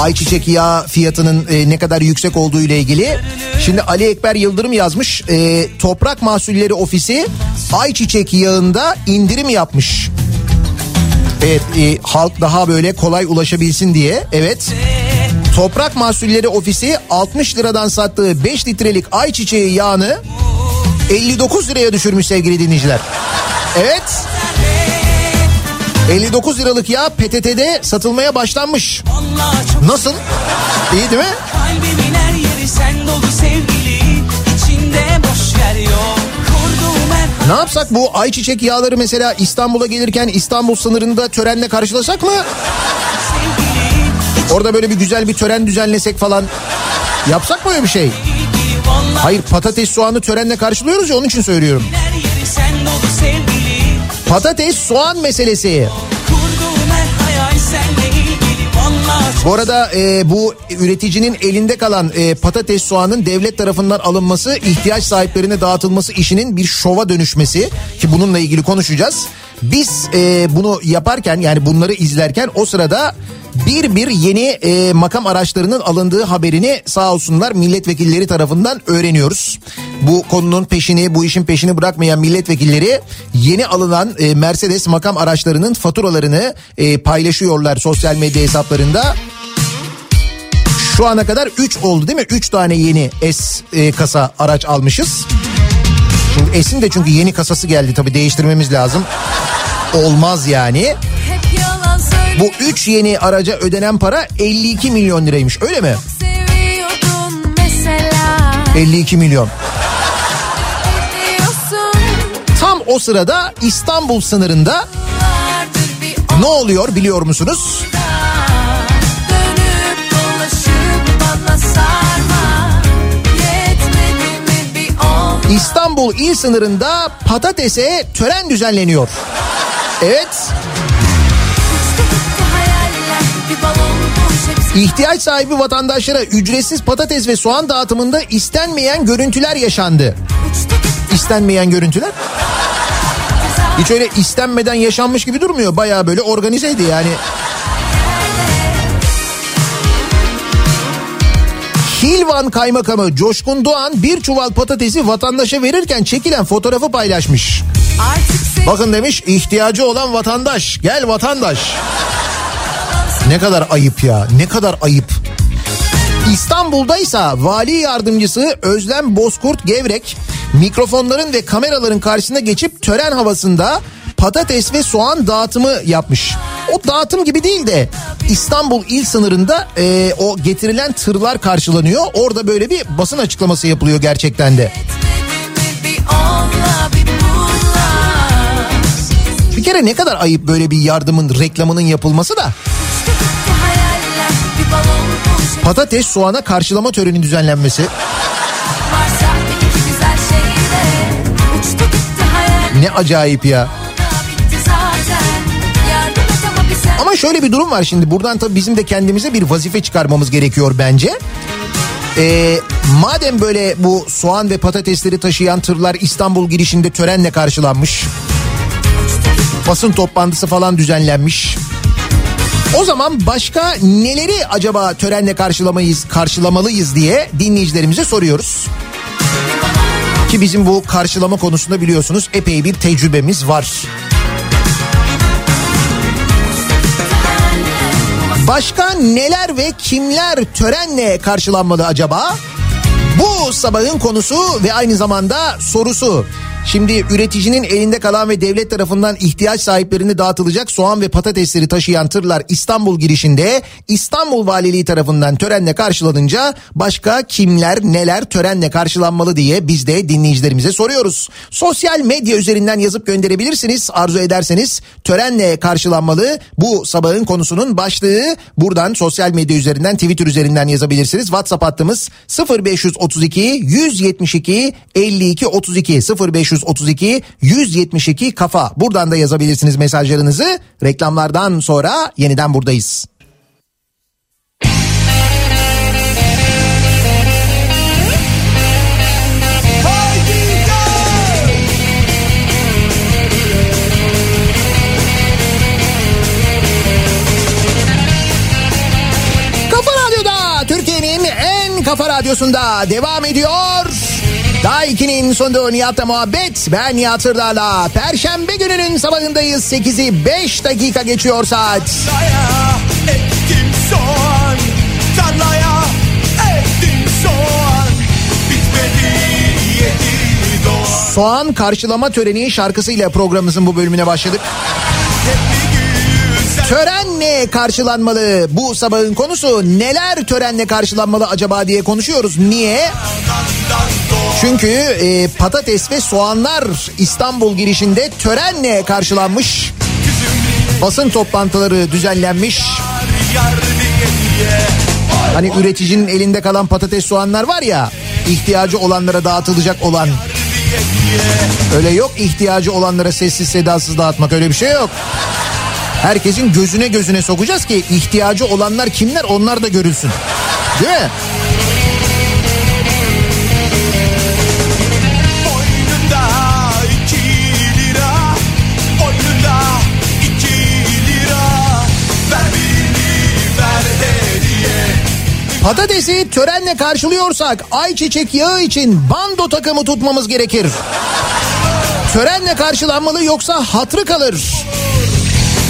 Speaker 1: Ayçiçek yağı fiyatının e, ne kadar yüksek olduğu ile ilgili. Şimdi Ali Ekber Yıldırım yazmış. e, Toprak Mahsulleri Ofisi ayçiçek yağında indirim yapmış. Evet e, halk daha böyle kolay ulaşabilsin diye. Evet. Toprak Mahsulleri Ofisi 60 liradan sattığı 5 litrelik ayçiçeği yağını 59 liraya düşürmüş sevgili dinleyiciler. Evet. 59 liralık yağ PTT'de satılmaya başlanmış. Nasıl? İyi değil mi?
Speaker 7: Kalbimin her yeri sen dolu sevgili içinde boş yer yok
Speaker 1: Ne yapsak bu ayçiçek yağları mesela İstanbul'a gelirken İstanbul sınırında törenle karşılasak mı? Orada böyle bir güzel bir tören düzenlesek falan. Yapsak mı öyle bir şey? Hayır patates soğanı törenle karşılıyoruz ya onun için söylüyorum. Patates soğan meselesi. Bu arada e, bu üreticinin elinde kalan e, patates soğanın devlet tarafından alınması, ihtiyaç sahiplerine dağıtılması işinin bir şova dönüşmesi ki bununla ilgili konuşacağız. Biz e, bunu yaparken yani bunları izlerken o sırada bir bir yeni e, makam araçlarının alındığı haberini sağ olsunlar milletvekilleri tarafından öğreniyoruz. Bu konunun peşini bu işin peşini bırakmayan milletvekilleri yeni alınan e, Mercedes makam araçlarının faturalarını e, paylaşıyorlar sosyal medya hesaplarında. Şu ana kadar 3 oldu değil mi? 3 tane yeni S e, kasa araç almışız. Şimdi S'in de çünkü yeni kasası geldi tabii değiştirmemiz lazım. Olmaz yani. Bu 3 yeni araca ödenen para 52 milyon liraymış öyle mi?
Speaker 8: seviyordum mesela
Speaker 1: 52 milyon. Tam o sırada İstanbul sınırında ne oluyor biliyor musunuz? İstanbul il sınırında patatese tören düzenleniyor. Evet. İhtiyaç sahibi vatandaşlara ücretsiz patates ve soğan dağıtımında istenmeyen görüntüler yaşandı. İstenmeyen görüntüler? Hiç öyle istenmeden yaşanmış gibi durmuyor. Bayağı böyle organizeydi yani. Hilvan Kaymakamı Coşkun Doğan bir çuval patatesi vatandaşa verirken çekilen fotoğrafı paylaşmış. Bakın demiş ihtiyacı olan vatandaş gel vatandaş. Ne kadar ayıp ya ne kadar ayıp. İstanbul'daysa vali yardımcısı Özlem Bozkurt Gevrek mikrofonların ve kameraların karşısına geçip tören havasında patates ve soğan dağıtımı yapmış. O dağıtım gibi değil de İstanbul il sınırında e, o getirilen tırlar karşılanıyor. Orada böyle bir basın açıklaması yapılıyor gerçekten de.
Speaker 8: bir
Speaker 1: kere ne kadar ayıp böyle bir yardımın reklamının yapılması da. Patates soğana karşılama töreni düzenlenmesi. Ne acayip ya. Şöyle bir durum var şimdi buradan tabii bizim de kendimize bir vazife çıkarmamız gerekiyor bence. Ee, madem böyle bu soğan ve patatesleri taşıyan tırlar İstanbul girişinde törenle karşılanmış. Basın toplantısı falan düzenlenmiş. O zaman başka neleri acaba törenle karşılamayız, karşılamalıyız diye dinleyicilerimize soruyoruz. Ki bizim bu karşılama konusunda biliyorsunuz epey bir tecrübemiz var. Başka neler ve kimler törenle karşılanmalı acaba? Bu sabahın konusu ve aynı zamanda sorusu. Şimdi üreticinin elinde kalan ve devlet tarafından ihtiyaç sahiplerine dağıtılacak soğan ve patatesleri taşıyan tırlar İstanbul girişinde İstanbul Valiliği tarafından törenle karşılanınca başka kimler neler törenle karşılanmalı diye biz de dinleyicilerimize soruyoruz. Sosyal medya üzerinden yazıp gönderebilirsiniz arzu ederseniz törenle karşılanmalı bu sabahın konusunun başlığı buradan sosyal medya üzerinden Twitter üzerinden yazabilirsiniz. WhatsApp hattımız 0532 172 52 32 0532 172 kafa. Buradan da yazabilirsiniz mesajlarınızı. Reklamlardan sonra yeniden buradayız. Kafa Radyo'da Türkiye'nin en kafa radyosunda devam ediyor. Daha 2'nin sonunda Nihat'la muhabbet. Ben Nihat Hırdar'la. Perşembe gününün sabahındayız. 8'i 5 dakika geçiyor saat.
Speaker 6: Tarlaya ektim soğan Tarlaya ektim soğan Bitmedi yedi doğan
Speaker 1: Soğan karşılama töreni şarkısıyla programımızın bu bölümüne başladık. Törenle karşılanmalı bu sabahın konusu. Neler törenle karşılanmalı acaba diye konuşuyoruz. Niye?
Speaker 6: doğan
Speaker 1: Çünkü e, patates ve soğanlar İstanbul girişinde törenle karşılanmış. Basın toplantıları düzenlenmiş. Hani üreticinin elinde kalan patates soğanlar var ya ihtiyacı olanlara dağıtılacak olan. Öyle yok ihtiyacı olanlara sessiz sedasız dağıtmak öyle bir şey yok. Herkesin gözüne gözüne sokacağız ki ihtiyacı olanlar kimler onlar da görülsün. Değil mi? Patatesi törenle karşılıyorsak ayçiçek yağı için bando takımı tutmamız gerekir. Törenle karşılanmalı yoksa hatrı kalır.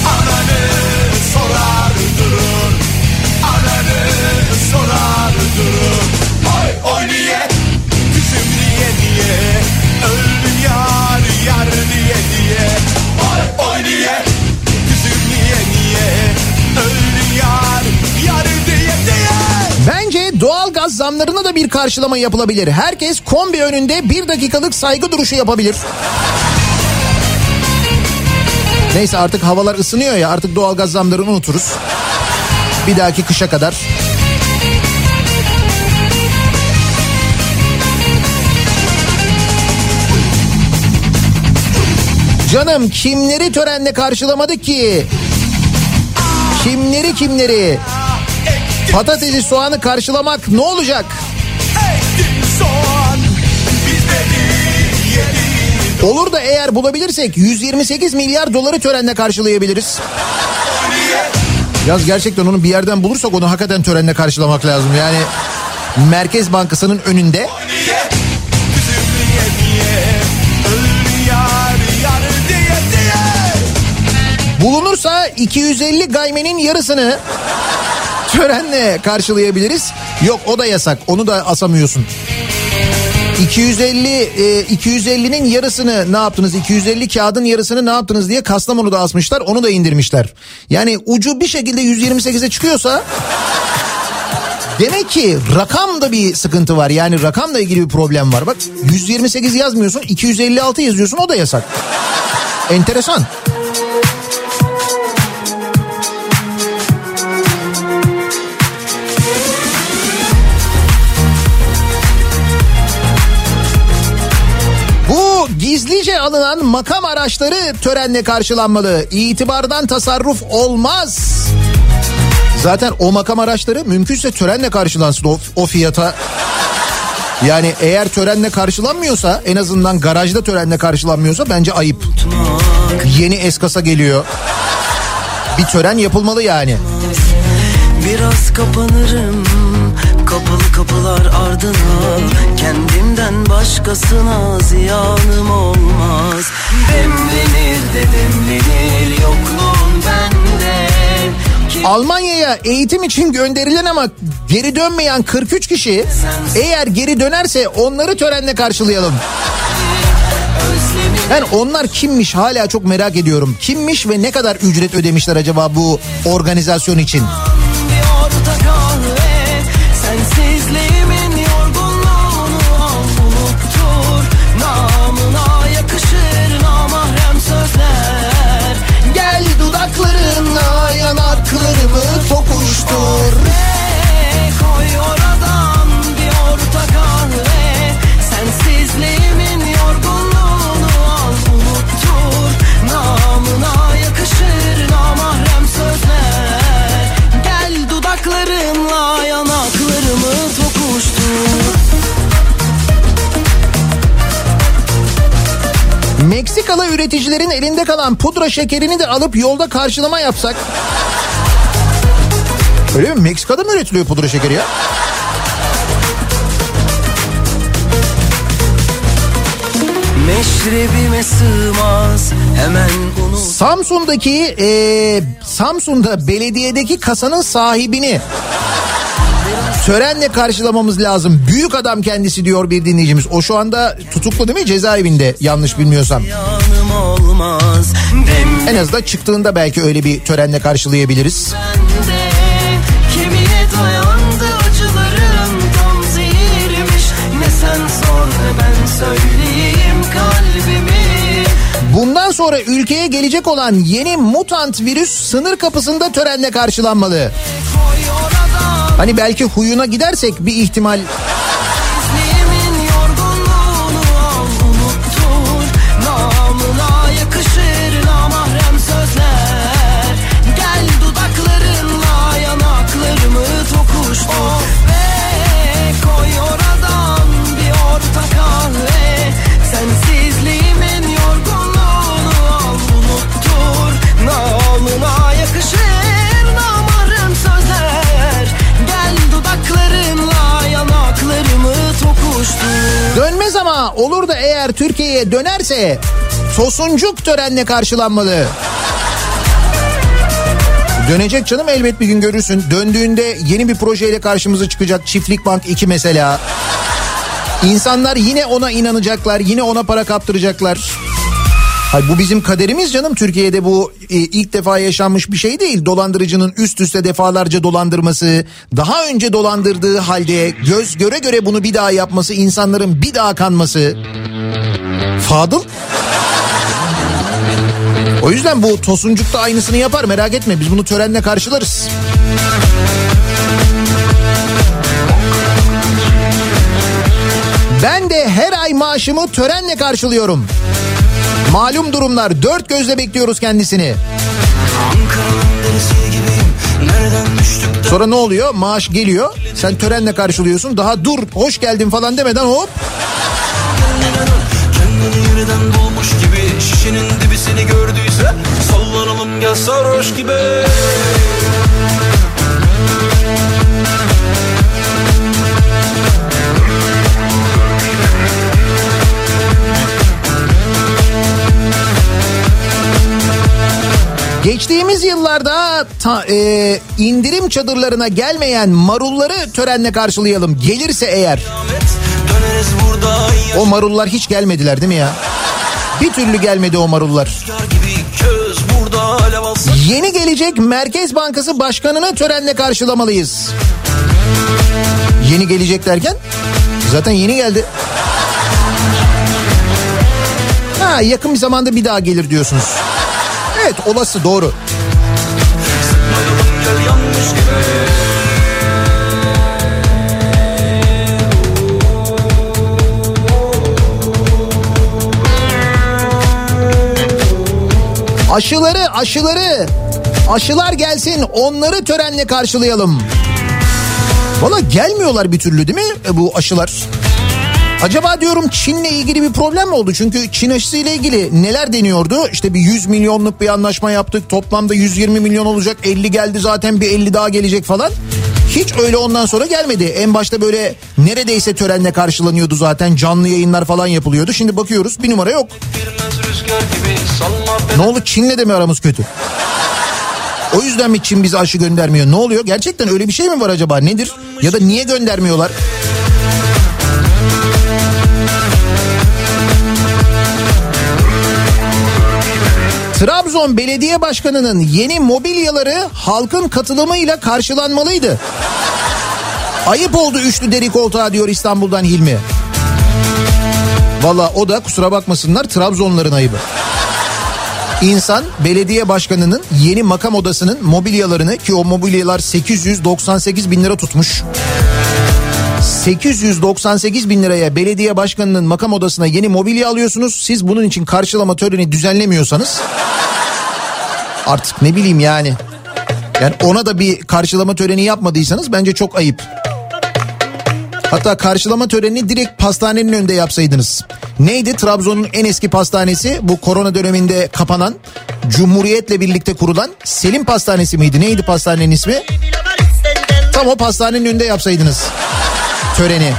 Speaker 6: Ananı sorar durur Ananı sorar durur Oy oy niye Kızım niye niye Öldüm yar yar diye diye Oy oy niye
Speaker 1: doğal gaz zamlarına da bir karşılama yapılabilir. Herkes kombi önünde bir dakikalık saygı duruşu yapabilir. Neyse artık havalar ısınıyor ya artık doğal gaz zamlarını unuturuz. Bir dahaki kışa kadar. Canım kimleri törenle karşılamadık ki? Kimleri kimleri? Patatesi soğanı karşılamak ne olacak? Olur da eğer bulabilirsek 128 milyar doları törenle karşılayabiliriz. Yaz gerçekten onu bir yerden bulursak onu hakikaten törenle karşılamak lazım. Yani Merkez Bankası'nın önünde bulunursa 250 gaymenin yarısını törenle karşılayabiliriz. Yok o da yasak onu da asamıyorsun. 250 e, 250'nin yarısını ne yaptınız? 250 kağıdın yarısını ne yaptınız diye Kastamonu'da asmışlar. Onu da indirmişler. Yani ucu bir şekilde 128'e çıkıyorsa demek ki rakamda bir sıkıntı var. Yani rakamla ilgili bir problem var. Bak 128 yazmıyorsun, 256 yazıyorsun o da yasak. Enteresan. Alınan makam araçları törenle karşılanmalı. İtibardan tasarruf olmaz. Zaten o makam araçları mümkünse törenle karşılansın o, o fiyata. Yani eğer törenle karşılanmıyorsa en azından garajda törenle karşılanmıyorsa bence ayıp. Yeni eskasa geliyor. Bir tören yapılmalı yani.
Speaker 9: Biraz kapanırım kapılar ardına Kendimden başkasına ziyanım olmaz Demlenir de demlenir yokluğun bende
Speaker 1: Almanya'ya eğitim için gönderilen ama geri dönmeyen 43 kişi eğer geri dönerse onları törenle karşılayalım. Ben onlar kimmiş hala çok merak ediyorum. Kimmiş ve ne kadar ücret ödemişler acaba bu organizasyon için? Meksikalı üreticilerin elinde kalan pudra şekerini de alıp yolda karşılama yapsak. Öyle mi? Meksika'da mı üretiliyor pudra şekeri ya?
Speaker 9: Meşrebime sığmaz hemen unut
Speaker 1: Samsun'daki eee, Samsun'da belediyedeki kasanın sahibini törenle karşılamamız lazım. Büyük adam kendisi diyor bir dinleyicimiz. O şu anda tutuklu değil mi cezaevinde yanlış bilmiyorsam. En azından çıktığında belki öyle bir törenle karşılayabiliriz. Bundan sonra ülkeye gelecek olan yeni mutant virüs sınır kapısında törenle karşılanmalı.
Speaker 9: Koy oradan
Speaker 1: Hani belki huyuna gidersek bir ihtimal eğer Türkiye'ye dönerse Tosuncuk törenle karşılanmalı. Dönecek canım elbet bir gün görürsün. Döndüğünde yeni bir projeyle karşımıza çıkacak. Çiftlik Bank 2 mesela. İnsanlar yine ona inanacaklar. Yine ona para kaptıracaklar. Hayır, bu bizim kaderimiz canım. Türkiye'de bu e, ilk defa yaşanmış bir şey değil. Dolandırıcının üst üste defalarca dolandırması, daha önce dolandırdığı halde göz göre göre bunu bir daha yapması, insanların bir daha kanması. Fadıl. O yüzden bu Tosuncuk da aynısını yapar merak etme. Biz bunu törenle karşılarız. Ben de her ay maaşımı törenle karşılıyorum. Malum durumlar dört gözle bekliyoruz kendisini. Sonra ne oluyor? Maaş geliyor. Sen törenle karşılıyorsun. Daha dur hoş geldin falan demeden hop.
Speaker 6: Kendini yeniden bulmuş gibi Şişenin dibi seni gördüyse Sallanalım gel sarhoş gibi
Speaker 1: Geçtiğimiz yıllarda ta- e, indirim çadırlarına gelmeyen marulları törenle karşılayalım. Gelirse eğer. O marullar hiç gelmediler değil mi ya? Bir türlü gelmedi o marullar. Yeni gelecek Merkez Bankası Başkanı'nı törenle karşılamalıyız. Yeni gelecek derken zaten yeni geldi. Ha yakın bir zamanda bir daha gelir diyorsunuz. Evet olası doğru. Aşıları aşıları aşılar gelsin onları törenle karşılayalım. Valla gelmiyorlar bir türlü değil mi e, bu aşılar? Acaba diyorum Çin'le ilgili bir problem mi oldu? Çünkü Çin aşısıyla ilgili neler deniyordu? İşte bir 100 milyonluk bir anlaşma yaptık. Toplamda 120 milyon olacak. 50 geldi zaten bir 50 daha gelecek falan. Hiç öyle ondan sonra gelmedi. En başta böyle neredeyse törenle karşılanıyordu zaten. Canlı yayınlar falan yapılıyordu. Şimdi bakıyoruz bir numara yok. Ne oldu Çin'le de mi aramız kötü? O yüzden mi Çin bize aşı göndermiyor? Ne oluyor? Gerçekten öyle bir şey mi var acaba? Nedir? Ya da niye göndermiyorlar? Trabzon Belediye Başkanı'nın yeni mobilyaları halkın katılımıyla karşılanmalıydı. Ayıp oldu üçlü deri koltuğa diyor İstanbul'dan Hilmi. Valla o da kusura bakmasınlar Trabzonların ayıbı. İnsan belediye başkanının yeni makam odasının mobilyalarını ki o mobilyalar 898 bin lira tutmuş. 898 bin liraya belediye başkanının makam odasına yeni mobilya alıyorsunuz. Siz bunun için karşılama töreni düzenlemiyorsanız artık ne bileyim yani. Yani ona da bir karşılama töreni yapmadıysanız bence çok ayıp. Hatta karşılama törenini direkt pastanenin önünde yapsaydınız. Neydi Trabzon'un en eski pastanesi? Bu korona döneminde kapanan, Cumhuriyet'le birlikte kurulan Selim Pastanesi miydi? Neydi pastanenin ismi? Tam o pastanenin önünde yapsaydınız töreni.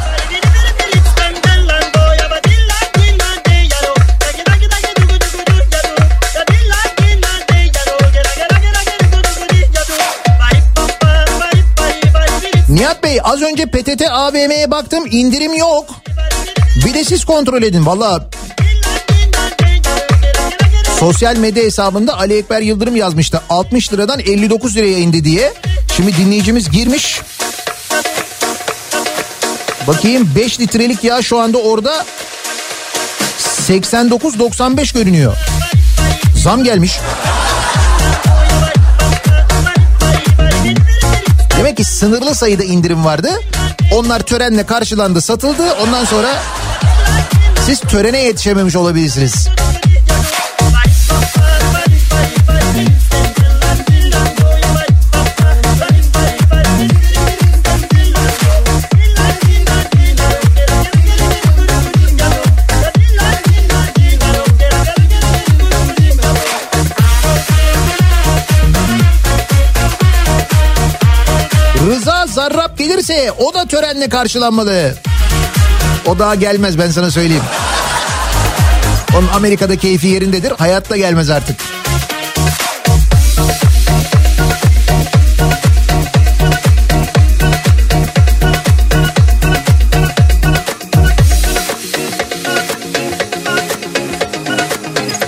Speaker 1: Nihat Bey az önce PTT AVM'ye baktım indirim yok. Bir de siz kontrol edin valla. Sosyal medya hesabında Ali Ekber Yıldırım yazmıştı. 60 liradan 59 liraya indi diye. Şimdi dinleyicimiz girmiş. Bakayım 5 litrelik yağ şu anda orada 89.95 görünüyor. Zam gelmiş. Demek ki sınırlı sayıda indirim vardı. Onlar törenle karşılandı, satıldı. Ondan sonra siz törene yetişememiş olabilirsiniz. Gelirse o da törenle karşılanmalı. O daha gelmez ben sana söyleyeyim. Onun Amerika'da keyfi yerindedir. Hayatta gelmez artık.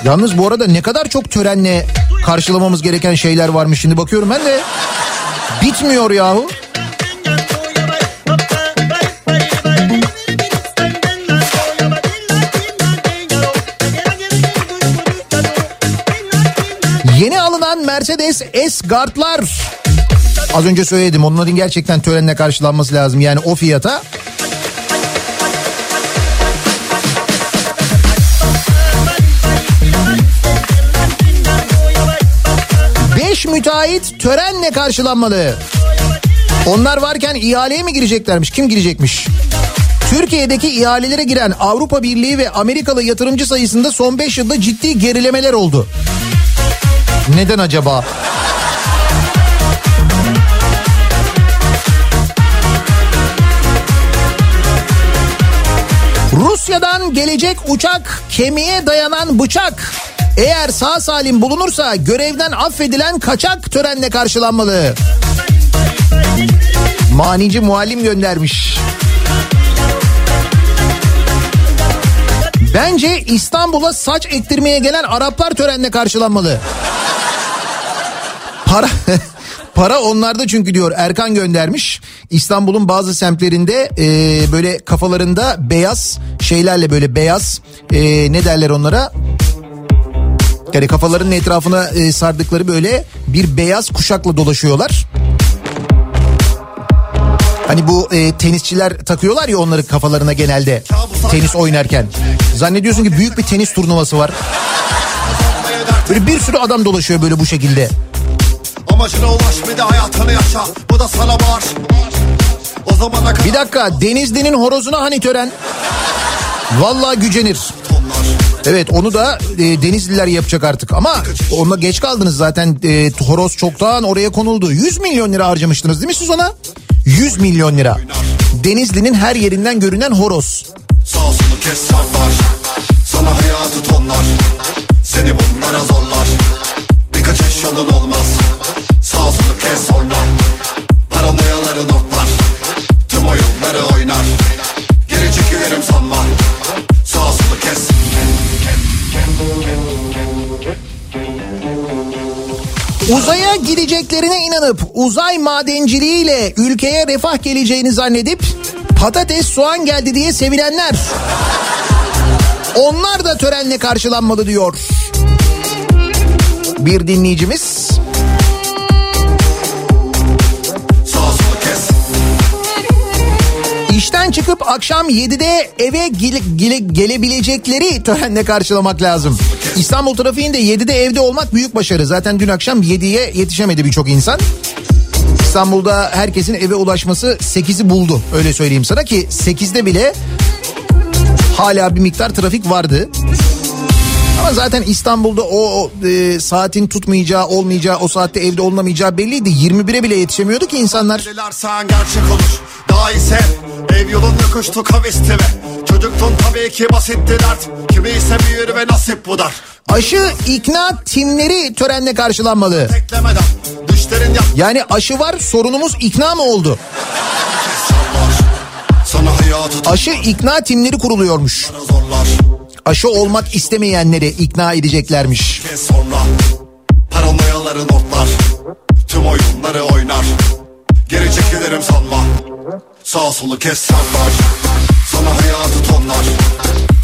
Speaker 1: Yalnız bu arada ne kadar çok törenle karşılamamız gereken şeyler varmış şimdi bakıyorum ben de. Bitmiyor yahu. Mercedes S-Guard'lar Az önce söyledim onların gerçekten törenle karşılanması lazım. Yani o fiyata Beş müteahhit törenle karşılanmalı. Onlar varken ihaleye mi gireceklermiş? Kim girecekmiş? Türkiye'deki ihalelere giren Avrupa Birliği ve Amerikalı yatırımcı sayısında son 5 yılda ciddi gerilemeler oldu. Neden acaba? Rusya'dan gelecek uçak kemiğe dayanan bıçak. Eğer sağ salim bulunursa görevden affedilen kaçak törenle karşılanmalı. Manici muallim göndermiş. Bence İstanbul'a saç ektirmeye gelen Araplar törenle karşılanmalı. Para para onlarda çünkü diyor Erkan göndermiş. İstanbul'un bazı semtlerinde e, böyle kafalarında beyaz şeylerle böyle beyaz e, ne derler onlara? Yani kafalarının etrafına e, sardıkları böyle bir beyaz kuşakla dolaşıyorlar. Hani bu e, tenisçiler takıyorlar ya onları kafalarına genelde tenis oynarken. Zannediyorsun ki büyük bir tenis turnuvası var. Böyle bir sürü adam dolaşıyor böyle bu şekilde.
Speaker 10: Amacına ulaş bir de hayatını yaşa. Bu da sana var. O zamana kadar
Speaker 1: Bir dakika Denizli'nin horozuna hani tören? Vallahi gücenir. Evet onu da e, Denizliler yapacak artık ama onunla geç kaldınız zaten e, horoz çoktan oraya konuldu. 100 milyon lira harcamıştınız değil mi siz ona? 100 milyon lira. Denizli'nin her yerinden görünen horoz.
Speaker 10: sağ solu kes sarlar. Sana hayatı tonlar. Seni bunlara zorlar. Birkaç eş yolun olmaz. Sağ solu kes sonra. Paranoyaları notlar. Tüm oyunları oynar. Geri çekilirim sanma. Sağ solu kes.
Speaker 1: Uzaya gideceklerine inanıp uzay madenciliğiyle ülkeye refah geleceğini zannedip patates soğan geldi diye sevinenler. Onlar da törenle karşılanmalı diyor. Bir dinleyicimiz. Çıkıp akşam 7'de eve gele- gele- gelebilecekleri törenle karşılamak lazım. İstanbul trafiğinde 7'de evde olmak büyük başarı. Zaten dün akşam 7'ye yetişemedi birçok insan. İstanbul'da herkesin eve ulaşması 8'i buldu. Öyle söyleyeyim sana ki 8'de bile hala bir miktar trafik vardı. Ama zaten İstanbul'da o, e, saatin tutmayacağı, olmayacağı, o saatte evde olunamayacağı belliydi. 21'e bile yetişemiyordu ki insanlar.
Speaker 10: Gerçek olur Daha iyi sev Ev yolun yokuştu kavisti ve Çocuktun tabii ki basitti dert Kimi ise büyür ve nasip bu dar
Speaker 1: Aşı ikna timleri törenle karşılanmalı. Yani aşı var sorunumuz ikna mı oldu? Aşı ikna timleri kuruluyormuş.
Speaker 10: zorlar
Speaker 1: Aşı olmak istemeyenleri ikna edeceklermiş.
Speaker 10: Ve sonra Paranoyaları notlar Tüm oyunları oynar. Geri çekilirim sanma. Sağ solu kes sallar Sana hayatı tonlar.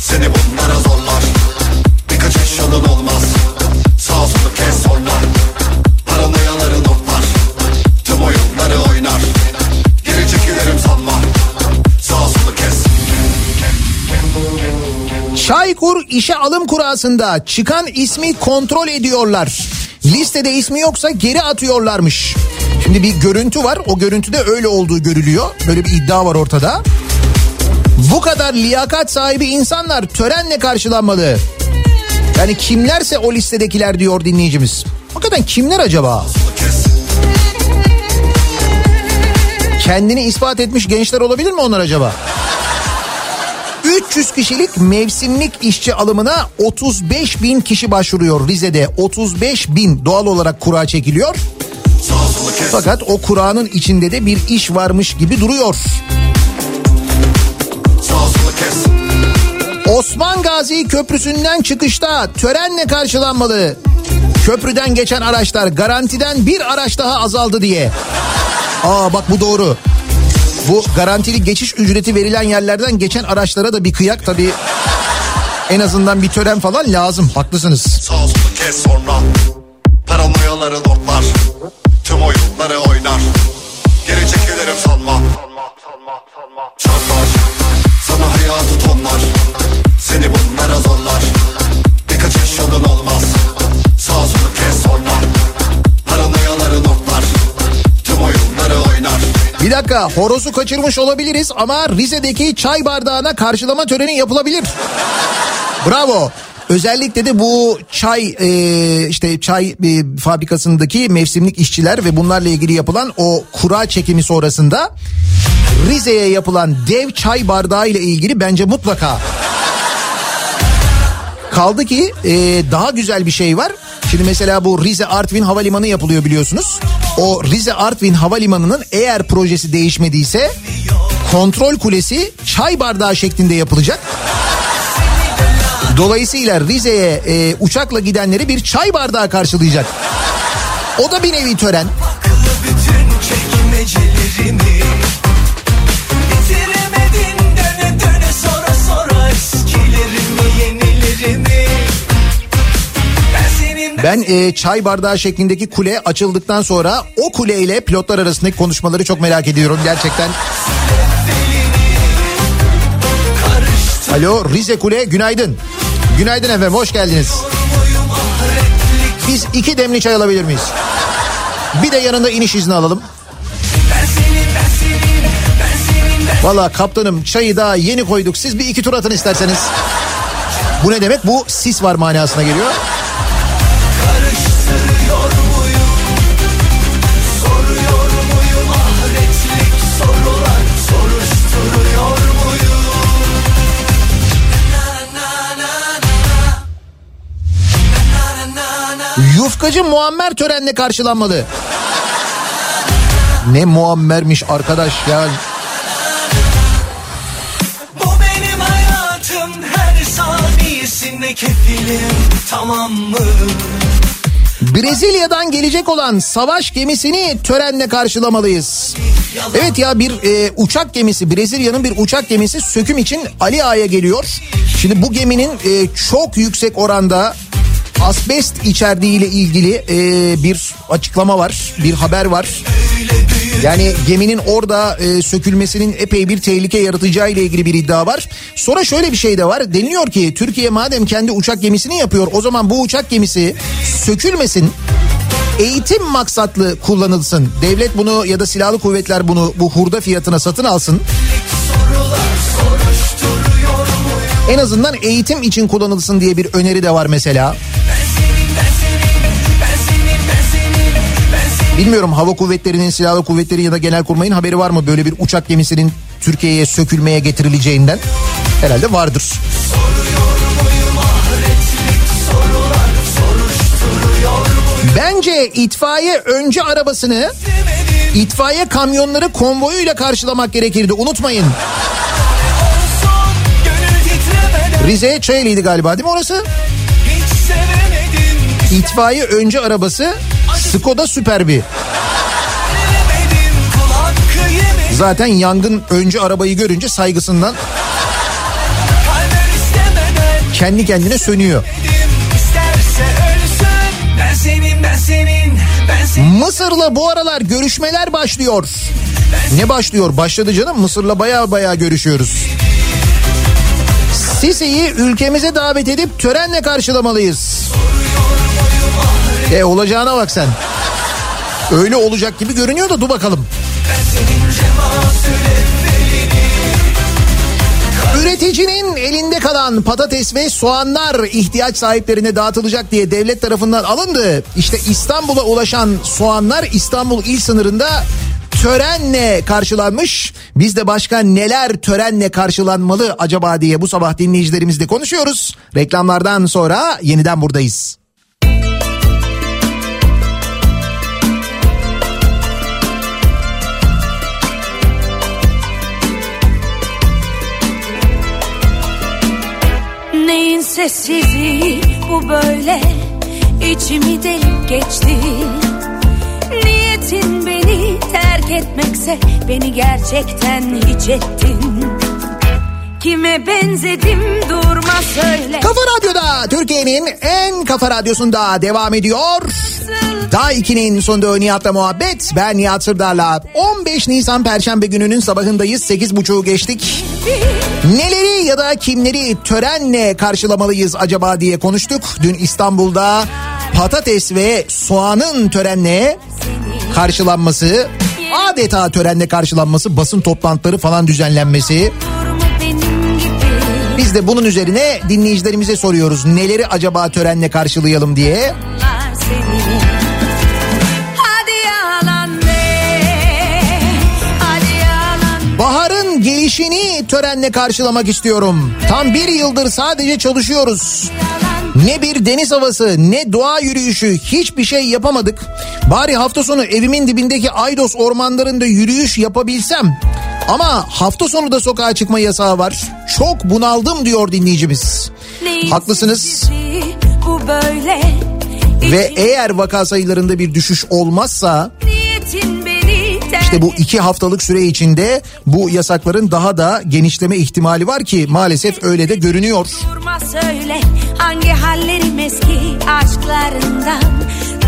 Speaker 10: Seni bunlara zorlar. Birkaç eş yolun olmaz. Sağ solu kes sonra
Speaker 1: Çaykur işe alım kurasında çıkan ismi kontrol ediyorlar. Listede ismi yoksa geri atıyorlarmış. Şimdi bir görüntü var. O görüntüde öyle olduğu görülüyor. Böyle bir iddia var ortada. Bu kadar liyakat sahibi insanlar törenle karşılanmalı. Yani kimlerse o listedekiler diyor dinleyicimiz. Hakikaten kimler acaba? Kendini ispat etmiş gençler olabilir mi onlar acaba? 300 kişilik mevsimlik işçi alımına 35 bin kişi başvuruyor Rize'de. 35 bin doğal olarak kura çekiliyor. Fakat o kuranın içinde de bir iş varmış gibi duruyor. Osman Gazi Köprüsü'nden çıkışta törenle karşılanmalı. Köprüden geçen araçlar garantiden bir araç daha azaldı diye. Aa bak bu doğru. Bu garantili geçiş ücreti verilen yerlerden geçen araçlara da bir kıyak tabii. En azından bir tören falan lazım. Haklısınız.
Speaker 10: Sağ kes sonra Paranoyaları notlar Tüm oyunları oynar Geri çekilirim sanma Çarpar Sana hayatı
Speaker 1: dakika horozu kaçırmış olabiliriz ama Rize'deki çay bardağına karşılama töreni yapılabilir. Bravo. Özellikle de bu çay e, işte çay e, fabrikasındaki mevsimlik işçiler ve bunlarla ilgili yapılan o kura çekimi sonrasında Rize'ye yapılan dev çay bardağı ile ilgili bence mutlaka Kaldı ki e, daha güzel bir şey var. Şimdi mesela bu Rize Artvin Havalimanı yapılıyor biliyorsunuz. O Rize Artvin Havalimanı'nın eğer projesi değişmediyse kontrol kulesi çay bardağı şeklinde yapılacak. Dolayısıyla Rize'ye e, uçakla gidenleri bir çay bardağı karşılayacak. O da bir nevi tören.
Speaker 7: bütün çekmecelerimi Ben
Speaker 1: e, çay bardağı şeklindeki kule açıldıktan sonra o kule ile pilotlar arasındaki konuşmaları çok merak ediyorum gerçekten. Alo Rize Kule günaydın. Günaydın efendim hoş geldiniz. Biz iki demli çay alabilir miyiz? Bir de yanında iniş izni alalım. Valla kaptanım çayı daha yeni koyduk. Siz bir iki tur atın isterseniz. Bu ne demek? Bu sis var manasına geliyor. Yufkacı Muammer törenle karşılanmalı. Ne Muammer'miş arkadaş ya.
Speaker 7: Bu benim hayatım her saniyesinde kefilim tamam mı?
Speaker 1: Brezilya'dan gelecek olan savaş gemisini törenle karşılamalıyız. Evet ya bir e, uçak gemisi Brezilya'nın bir uçak gemisi söküm için Ali Ağa'ya geliyor. Şimdi bu geminin e, çok yüksek oranda asbest içerdiğiyle ilgili e, bir açıklama var, bir haber var. Yani geminin orada e, sökülmesinin epey bir tehlike yaratacağı ile ilgili bir iddia var. Sonra şöyle bir şey de var. Deniliyor ki Türkiye madem kendi uçak gemisini yapıyor o zaman bu uçak gemisi sökülmesin. Eğitim maksatlı kullanılsın. Devlet bunu ya da silahlı kuvvetler bunu bu hurda fiyatına satın alsın. En azından eğitim için kullanılsın diye bir öneri de var mesela. Bilmiyorum hava kuvvetlerinin, silahlı kuvvetleri ya da genelkurmayın haberi var mı böyle bir uçak gemisinin Türkiye'ye sökülmeye getirileceğinden? Herhalde vardır. Bence itfaiye önce arabasını itfaiye kamyonları konvoyuyla karşılamak gerekirdi. Unutmayın. Rize Çayeli'ydi galiba değil mi orası? İtfaiye önce arabası Skoda
Speaker 7: hakkı yemedim
Speaker 1: Zaten yangın önce arabayı görünce saygısından kendi kendine sönüyor. Mısır'la bu aralar görüşmeler başlıyor. Ne başlıyor? Başladı canım. Mısır'la baya baya görüşüyoruz. Sisi'yi ülkemize davet edip törenle karşılamalıyız. E olacağına bak sen. Öyle olacak gibi görünüyor da dur bakalım. Üreticinin elinde kalan patates ve soğanlar ihtiyaç sahiplerine dağıtılacak diye devlet tarafından alındı. İşte İstanbul'a ulaşan soğanlar İstanbul il sınırında törenle karşılanmış. Biz de başka neler törenle karşılanmalı acaba diye bu sabah dinleyicilerimizle konuşuyoruz. Reklamlardan sonra yeniden buradayız.
Speaker 8: Neyin sessizliği bu böyle? İçimi delip geçti. Niyetin beni terk etmekse beni gerçekten hiç ettin Kime benzedim durma söyle
Speaker 1: Kafa Radyo'da Türkiye'nin en kafa radyosunda devam ediyor. Daha 2'nin sonunda Nihat'la muhabbet. Ben Nihat Sırdar'la 15 Nisan Perşembe gününün sabahındayız. 8.30'u geçtik. Neleri ya da kimleri törenle karşılamalıyız acaba diye konuştuk. Dün İstanbul'da patates ve soğanın törenle karşılanması, adeta törenle karşılanması, basın toplantıları falan düzenlenmesi. Biz de bunun üzerine dinleyicilerimize soruyoruz. Neleri acaba törenle karşılayalım diye. Baharın gelişini törenle karşılamak istiyorum. Tam bir yıldır sadece çalışıyoruz. Ne bir deniz havası ne doğa yürüyüşü hiçbir şey yapamadık. Bari hafta sonu evimin dibindeki Aydos ormanlarında yürüyüş yapabilsem. Ama hafta sonu da sokağa çıkma yasağı var. Çok bunaldım diyor dinleyicimiz.
Speaker 8: Neyin
Speaker 1: Haklısınız.
Speaker 8: sessizliği Bu böyle
Speaker 1: Ve eğer vaka sayılarında bir düşüş olmazsa İşte bu iki haftalık süre içinde bu yasakların daha da genişleme ihtimali var ki maalesef öyle de görünüyor.
Speaker 8: Durma söyle hangi hallerim eski aşklarından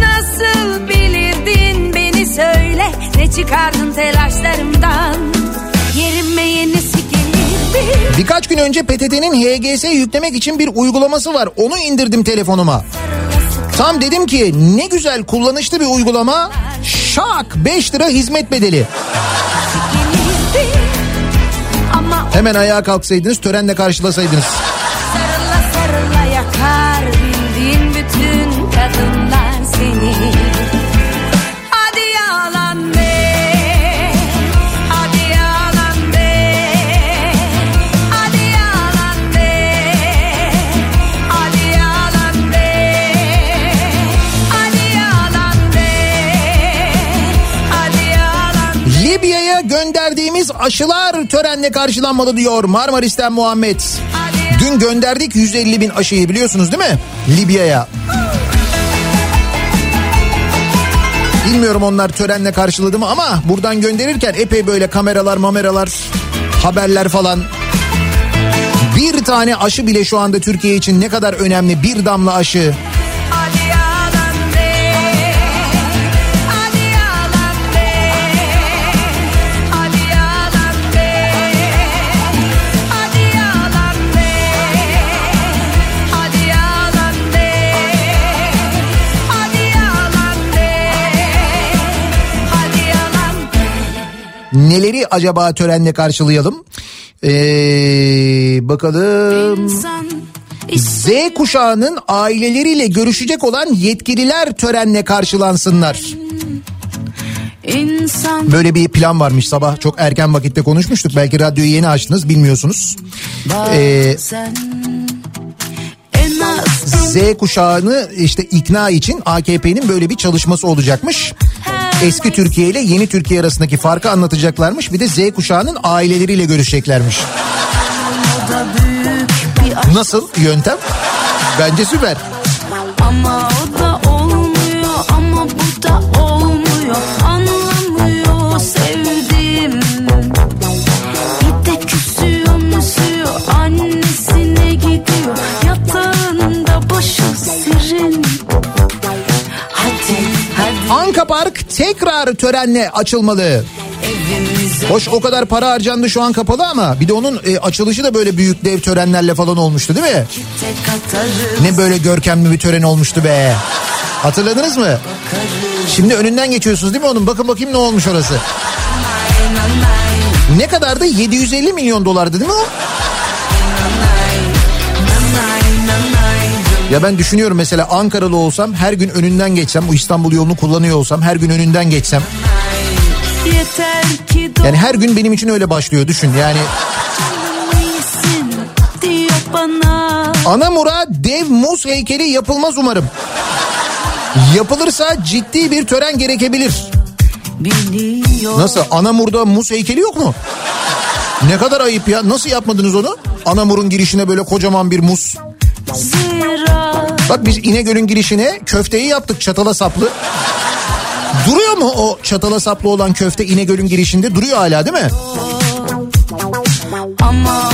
Speaker 8: Nasıl bilirdin beni söyle ne çıkardın telaşlarımdan
Speaker 1: Birkaç gün önce PTT'nin HGS yüklemek için bir uygulaması var. Onu indirdim telefonuma. Tam dedim ki ne güzel kullanışlı bir uygulama. Şak 5 lira hizmet bedeli. Hemen ayağa kalksaydınız törenle karşılasaydınız. Aşılar törenle karşılanmalı diyor Marmaris'ten Muhammed. Dün gönderdik 150 bin aşıyı biliyorsunuz değil mi? Libya'ya. Bilmiyorum onlar törenle karşıladı mı ama buradan gönderirken epey böyle kameralar mameralar haberler falan. Bir tane aşı bile şu anda Türkiye için ne kadar önemli bir damla aşı. Neleri acaba törenle karşılayalım? Ee, bakalım.
Speaker 8: İnsan
Speaker 1: Z kuşağının aileleriyle görüşecek olan yetkililer törenle karşılansınlar.
Speaker 8: İnsan
Speaker 1: Böyle bir plan varmış sabah çok erken vakitte konuşmuştuk. Belki radyoyu yeni açtınız bilmiyorsunuz. Ee, Z kuşağını işte ikna için AKP'nin böyle bir çalışması olacakmış. Eski Türkiye ile yeni Türkiye arasındaki farkı anlatacaklarmış. Bir de Z kuşağının aileleriyle görüşeceklermiş. Nasıl yöntem? Bence süper.
Speaker 8: Ama o da olmuyor ama bu da olmuyor Anlamıyor
Speaker 1: Park tekrar törenle açılmalı. Hoş o kadar para harcandı şu an kapalı ama bir de onun e, açılışı da böyle büyük dev törenlerle falan olmuştu değil mi? Ne böyle görkemli bir tören olmuştu be. Hatırladınız mı? Şimdi önünden geçiyorsunuz değil mi onun? Bakın bakayım ne olmuş orası. Ne kadardı? 750 milyon dolardı değil mi o? Ya ben düşünüyorum mesela Ankaralı olsam her gün önünden geçsem o İstanbul yolunu kullanıyor olsam her gün önünden geçsem Yani her gün benim için öyle başlıyor düşün yani.
Speaker 8: bana
Speaker 1: Anamur'a dev muz heykeli yapılmaz umarım. Yapılırsa ciddi bir tören gerekebilir.
Speaker 8: Biliyor
Speaker 1: Nasıl Anamur'da muz heykeli yok mu? Ne kadar ayıp ya nasıl yapmadınız onu? Anamur'un girişine böyle kocaman bir muz.
Speaker 8: zira
Speaker 1: Bak biz İnegöl'ün girişine köfteyi yaptık çatala saplı. Duruyor mu o çatala saplı olan köfte İnegöl'ün girişinde? Duruyor hala değil mi?
Speaker 8: Ama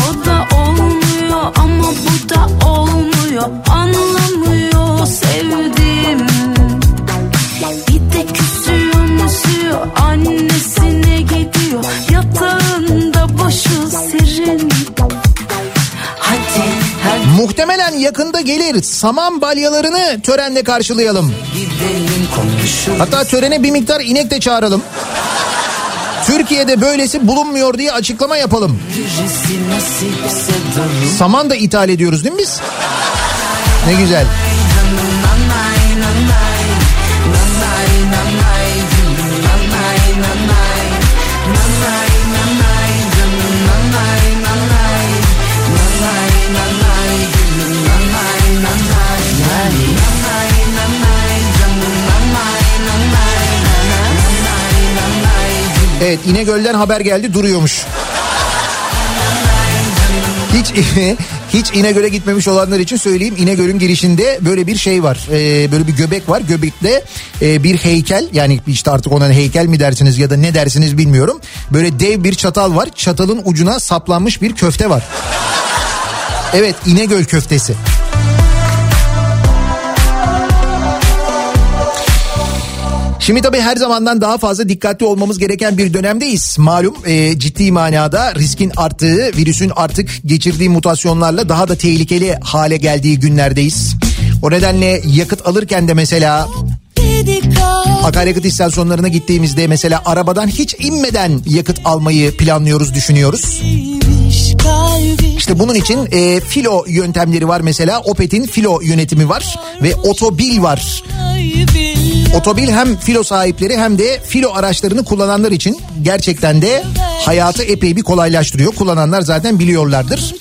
Speaker 1: Muhtemelen yakında gelir. Saman balyalarını törenle karşılayalım. Hatta törene bir miktar inek de çağıralım. Türkiye'de böylesi bulunmuyor diye açıklama yapalım. Saman da ithal ediyoruz değil mi biz? Ne güzel. Evet İnegöl'den haber geldi duruyormuş. Hiç hiç İnegöl'e gitmemiş olanlar için söyleyeyim. İnegöl'ün girişinde böyle bir şey var. Ee, böyle bir göbek var. Göbekte e, bir heykel yani işte artık ona heykel mi dersiniz ya da ne dersiniz bilmiyorum. Böyle dev bir çatal var. Çatalın ucuna saplanmış bir köfte var. Evet İnegöl köftesi. Şimdi tabii her zamandan daha fazla dikkatli olmamız gereken bir dönemdeyiz. Malum e, ciddi manada riskin arttığı, virüsün artık geçirdiği mutasyonlarla daha da tehlikeli hale geldiği günlerdeyiz. O nedenle yakıt alırken de mesela akaryakıt istasyonlarına gittiğimizde mesela arabadan hiç inmeden yakıt almayı planlıyoruz, düşünüyoruz. İşte bunun için e, filo yöntemleri var mesela. Opet'in filo yönetimi var ve otobil var. Otobil hem filo sahipleri hem de filo araçlarını kullananlar için gerçekten de hayatı epey bir kolaylaştırıyor. Kullananlar zaten biliyorlardır.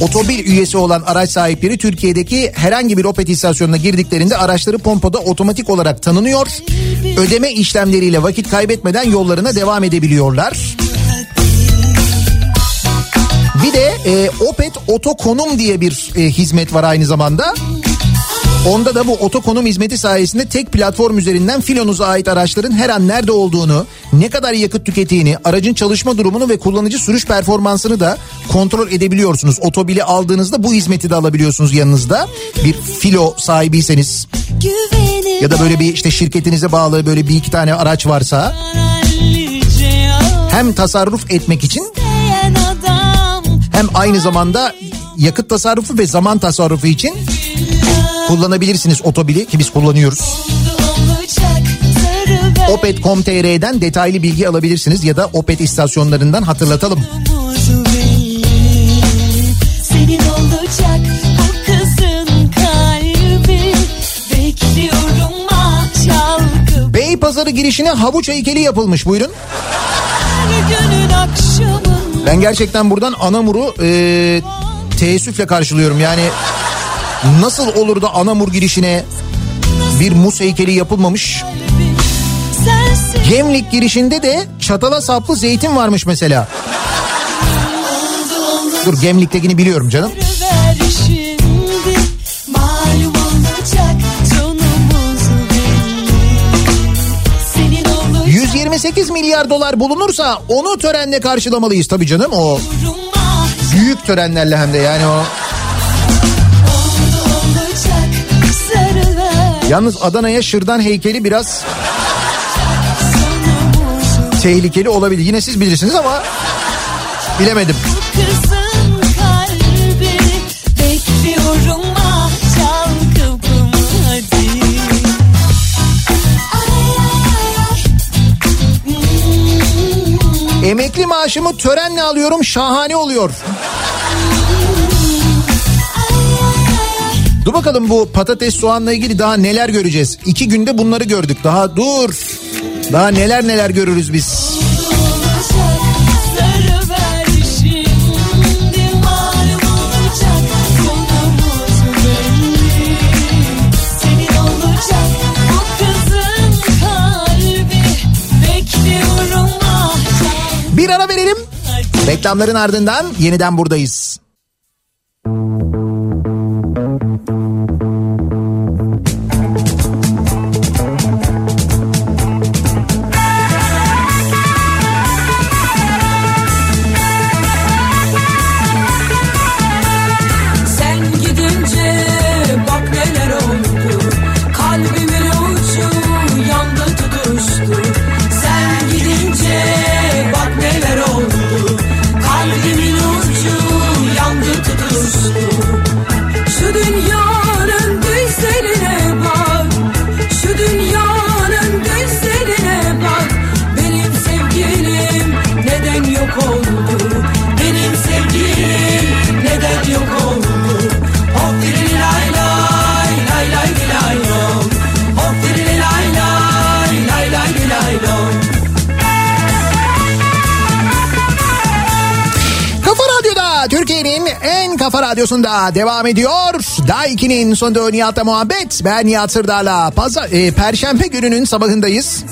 Speaker 1: Otobil üyesi olan araç sahipleri Türkiye'deki herhangi bir Opet istasyonuna girdiklerinde araçları pompada otomatik olarak tanınıyor. Ödeme işlemleriyle vakit kaybetmeden yollarına devam edebiliyorlar. Bir de e, Opet Otokonum diye bir e, hizmet var aynı zamanda. Onda da bu otokonum hizmeti sayesinde tek platform üzerinden filonuza ait araçların her an nerede olduğunu, ne kadar yakıt tükettiğini, aracın çalışma durumunu ve kullanıcı sürüş performansını da kontrol edebiliyorsunuz. Otobili aldığınızda bu hizmeti de alabiliyorsunuz yanınızda. Bir filo sahibiyseniz ya da böyle bir işte şirketinize bağlı böyle bir iki tane araç varsa hem tasarruf etmek için hem aynı zamanda yakıt tasarrufu ve zaman tasarrufu için kullanabilirsiniz otobili ki biz kullanıyoruz. Opet.com.tr'den detaylı bilgi alabilirsiniz ya da Opet istasyonlarından hatırlatalım.
Speaker 8: Senin olacak o kızın kalbi Bekliyorum ah çalgı
Speaker 1: Beypazarı girişine havuç heykeli yapılmış buyurun. Ben gerçekten buradan Anamur'u e, teessüfle karşılıyorum. Yani nasıl olur da Anamur girişine bir muz heykeli yapılmamış. Gemlik girişinde de çatala saplı zeytin varmış mesela. Dur Gemlik'tekini biliyorum canım.
Speaker 8: ver şimdi Malum olacak canımız belli Senin olacak
Speaker 1: 128 milyar dolar bulunursa onu törenle karşılamalıyız tabii canım o büyük törenlerle hem de yani o. Yalnız Adana'ya şırdan heykeli biraz tehlikeli olabilir. Yine siz bilirsiniz ama bilemedim.
Speaker 8: Ah Ay ay ay Hmm.
Speaker 1: Emekli maaşımı törenle alıyorum şahane oluyor. Dur bakalım bu patates soğanla ilgili daha neler göreceğiz. İki günde bunları gördük. Daha dur. Daha neler neler görürüz biz. Bir ara verelim. Reklamların ardından yeniden buradayız. Radyosunda devam ediyor. Daiki'nin sonunda Nihat'la muhabbet. Ben Nihat Sırdar'la. Pazar, e, Perşembe gününün sabahındayız.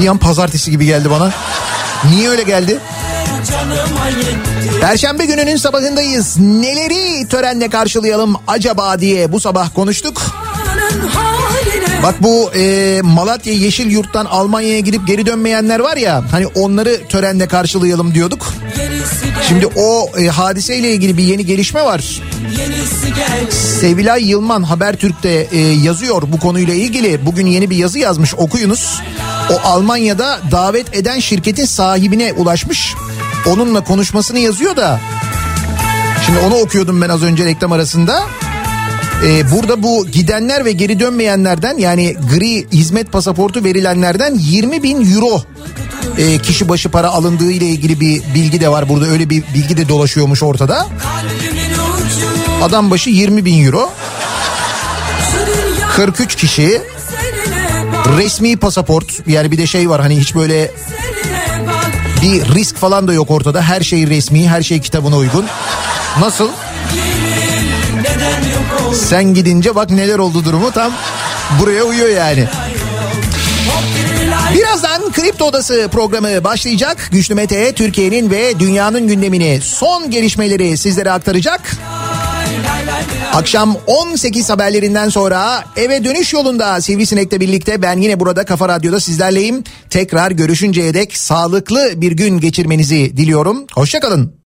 Speaker 1: Bir an pazartesi gibi geldi bana. Niye öyle geldi? Perşembe gününün sabahındayız. Neleri törenle karşılayalım acaba diye bu sabah konuştuk. Bak bu e, Malatya Yeşil Yurt'tan Almanya'ya gidip geri dönmeyenler var ya hani onları törenle karşılayalım diyorduk.
Speaker 9: Gel
Speaker 1: Şimdi o e, hadiseyle ilgili bir yeni gelişme var. Sevilay Yılman Habertürk'te e, yazıyor bu konuyla ilgili. Bugün yeni bir yazı yazmış okuyunuz. O Almanya'da davet eden şirketin sahibine ulaşmış. Onunla konuşmasını yazıyor da. Şimdi onu okuyordum ben az önce reklam arasında. E, burada bu gidenler ve geri dönmeyenlerden yani gri hizmet pasaportu verilenlerden 20 bin euro e, kişi başı para alındığı ile ilgili bir bilgi de var burada öyle bir bilgi de dolaşıyormuş ortada. Adam başı 20 bin euro.
Speaker 9: Şu dünya
Speaker 1: 43 kişi resmi pasaport yani bir de şey var hani hiç böyle bir risk falan da yok ortada her şey resmi her şey kitabına uygun. Nasıl? Sen gidince bak neler oldu durumu tam buraya uyuyor yani. Birazdan Kripto Odası programı başlayacak. Güçlü Mete Türkiye'nin ve dünyanın gündemini son gelişmeleri sizlere aktaracak. Akşam 18 haberlerinden sonra eve dönüş yolunda Sivrisinek'le birlikte ben yine burada Kafa Radyo'da sizlerleyim. Tekrar görüşünceye dek sağlıklı bir gün geçirmenizi diliyorum. Hoşçakalın.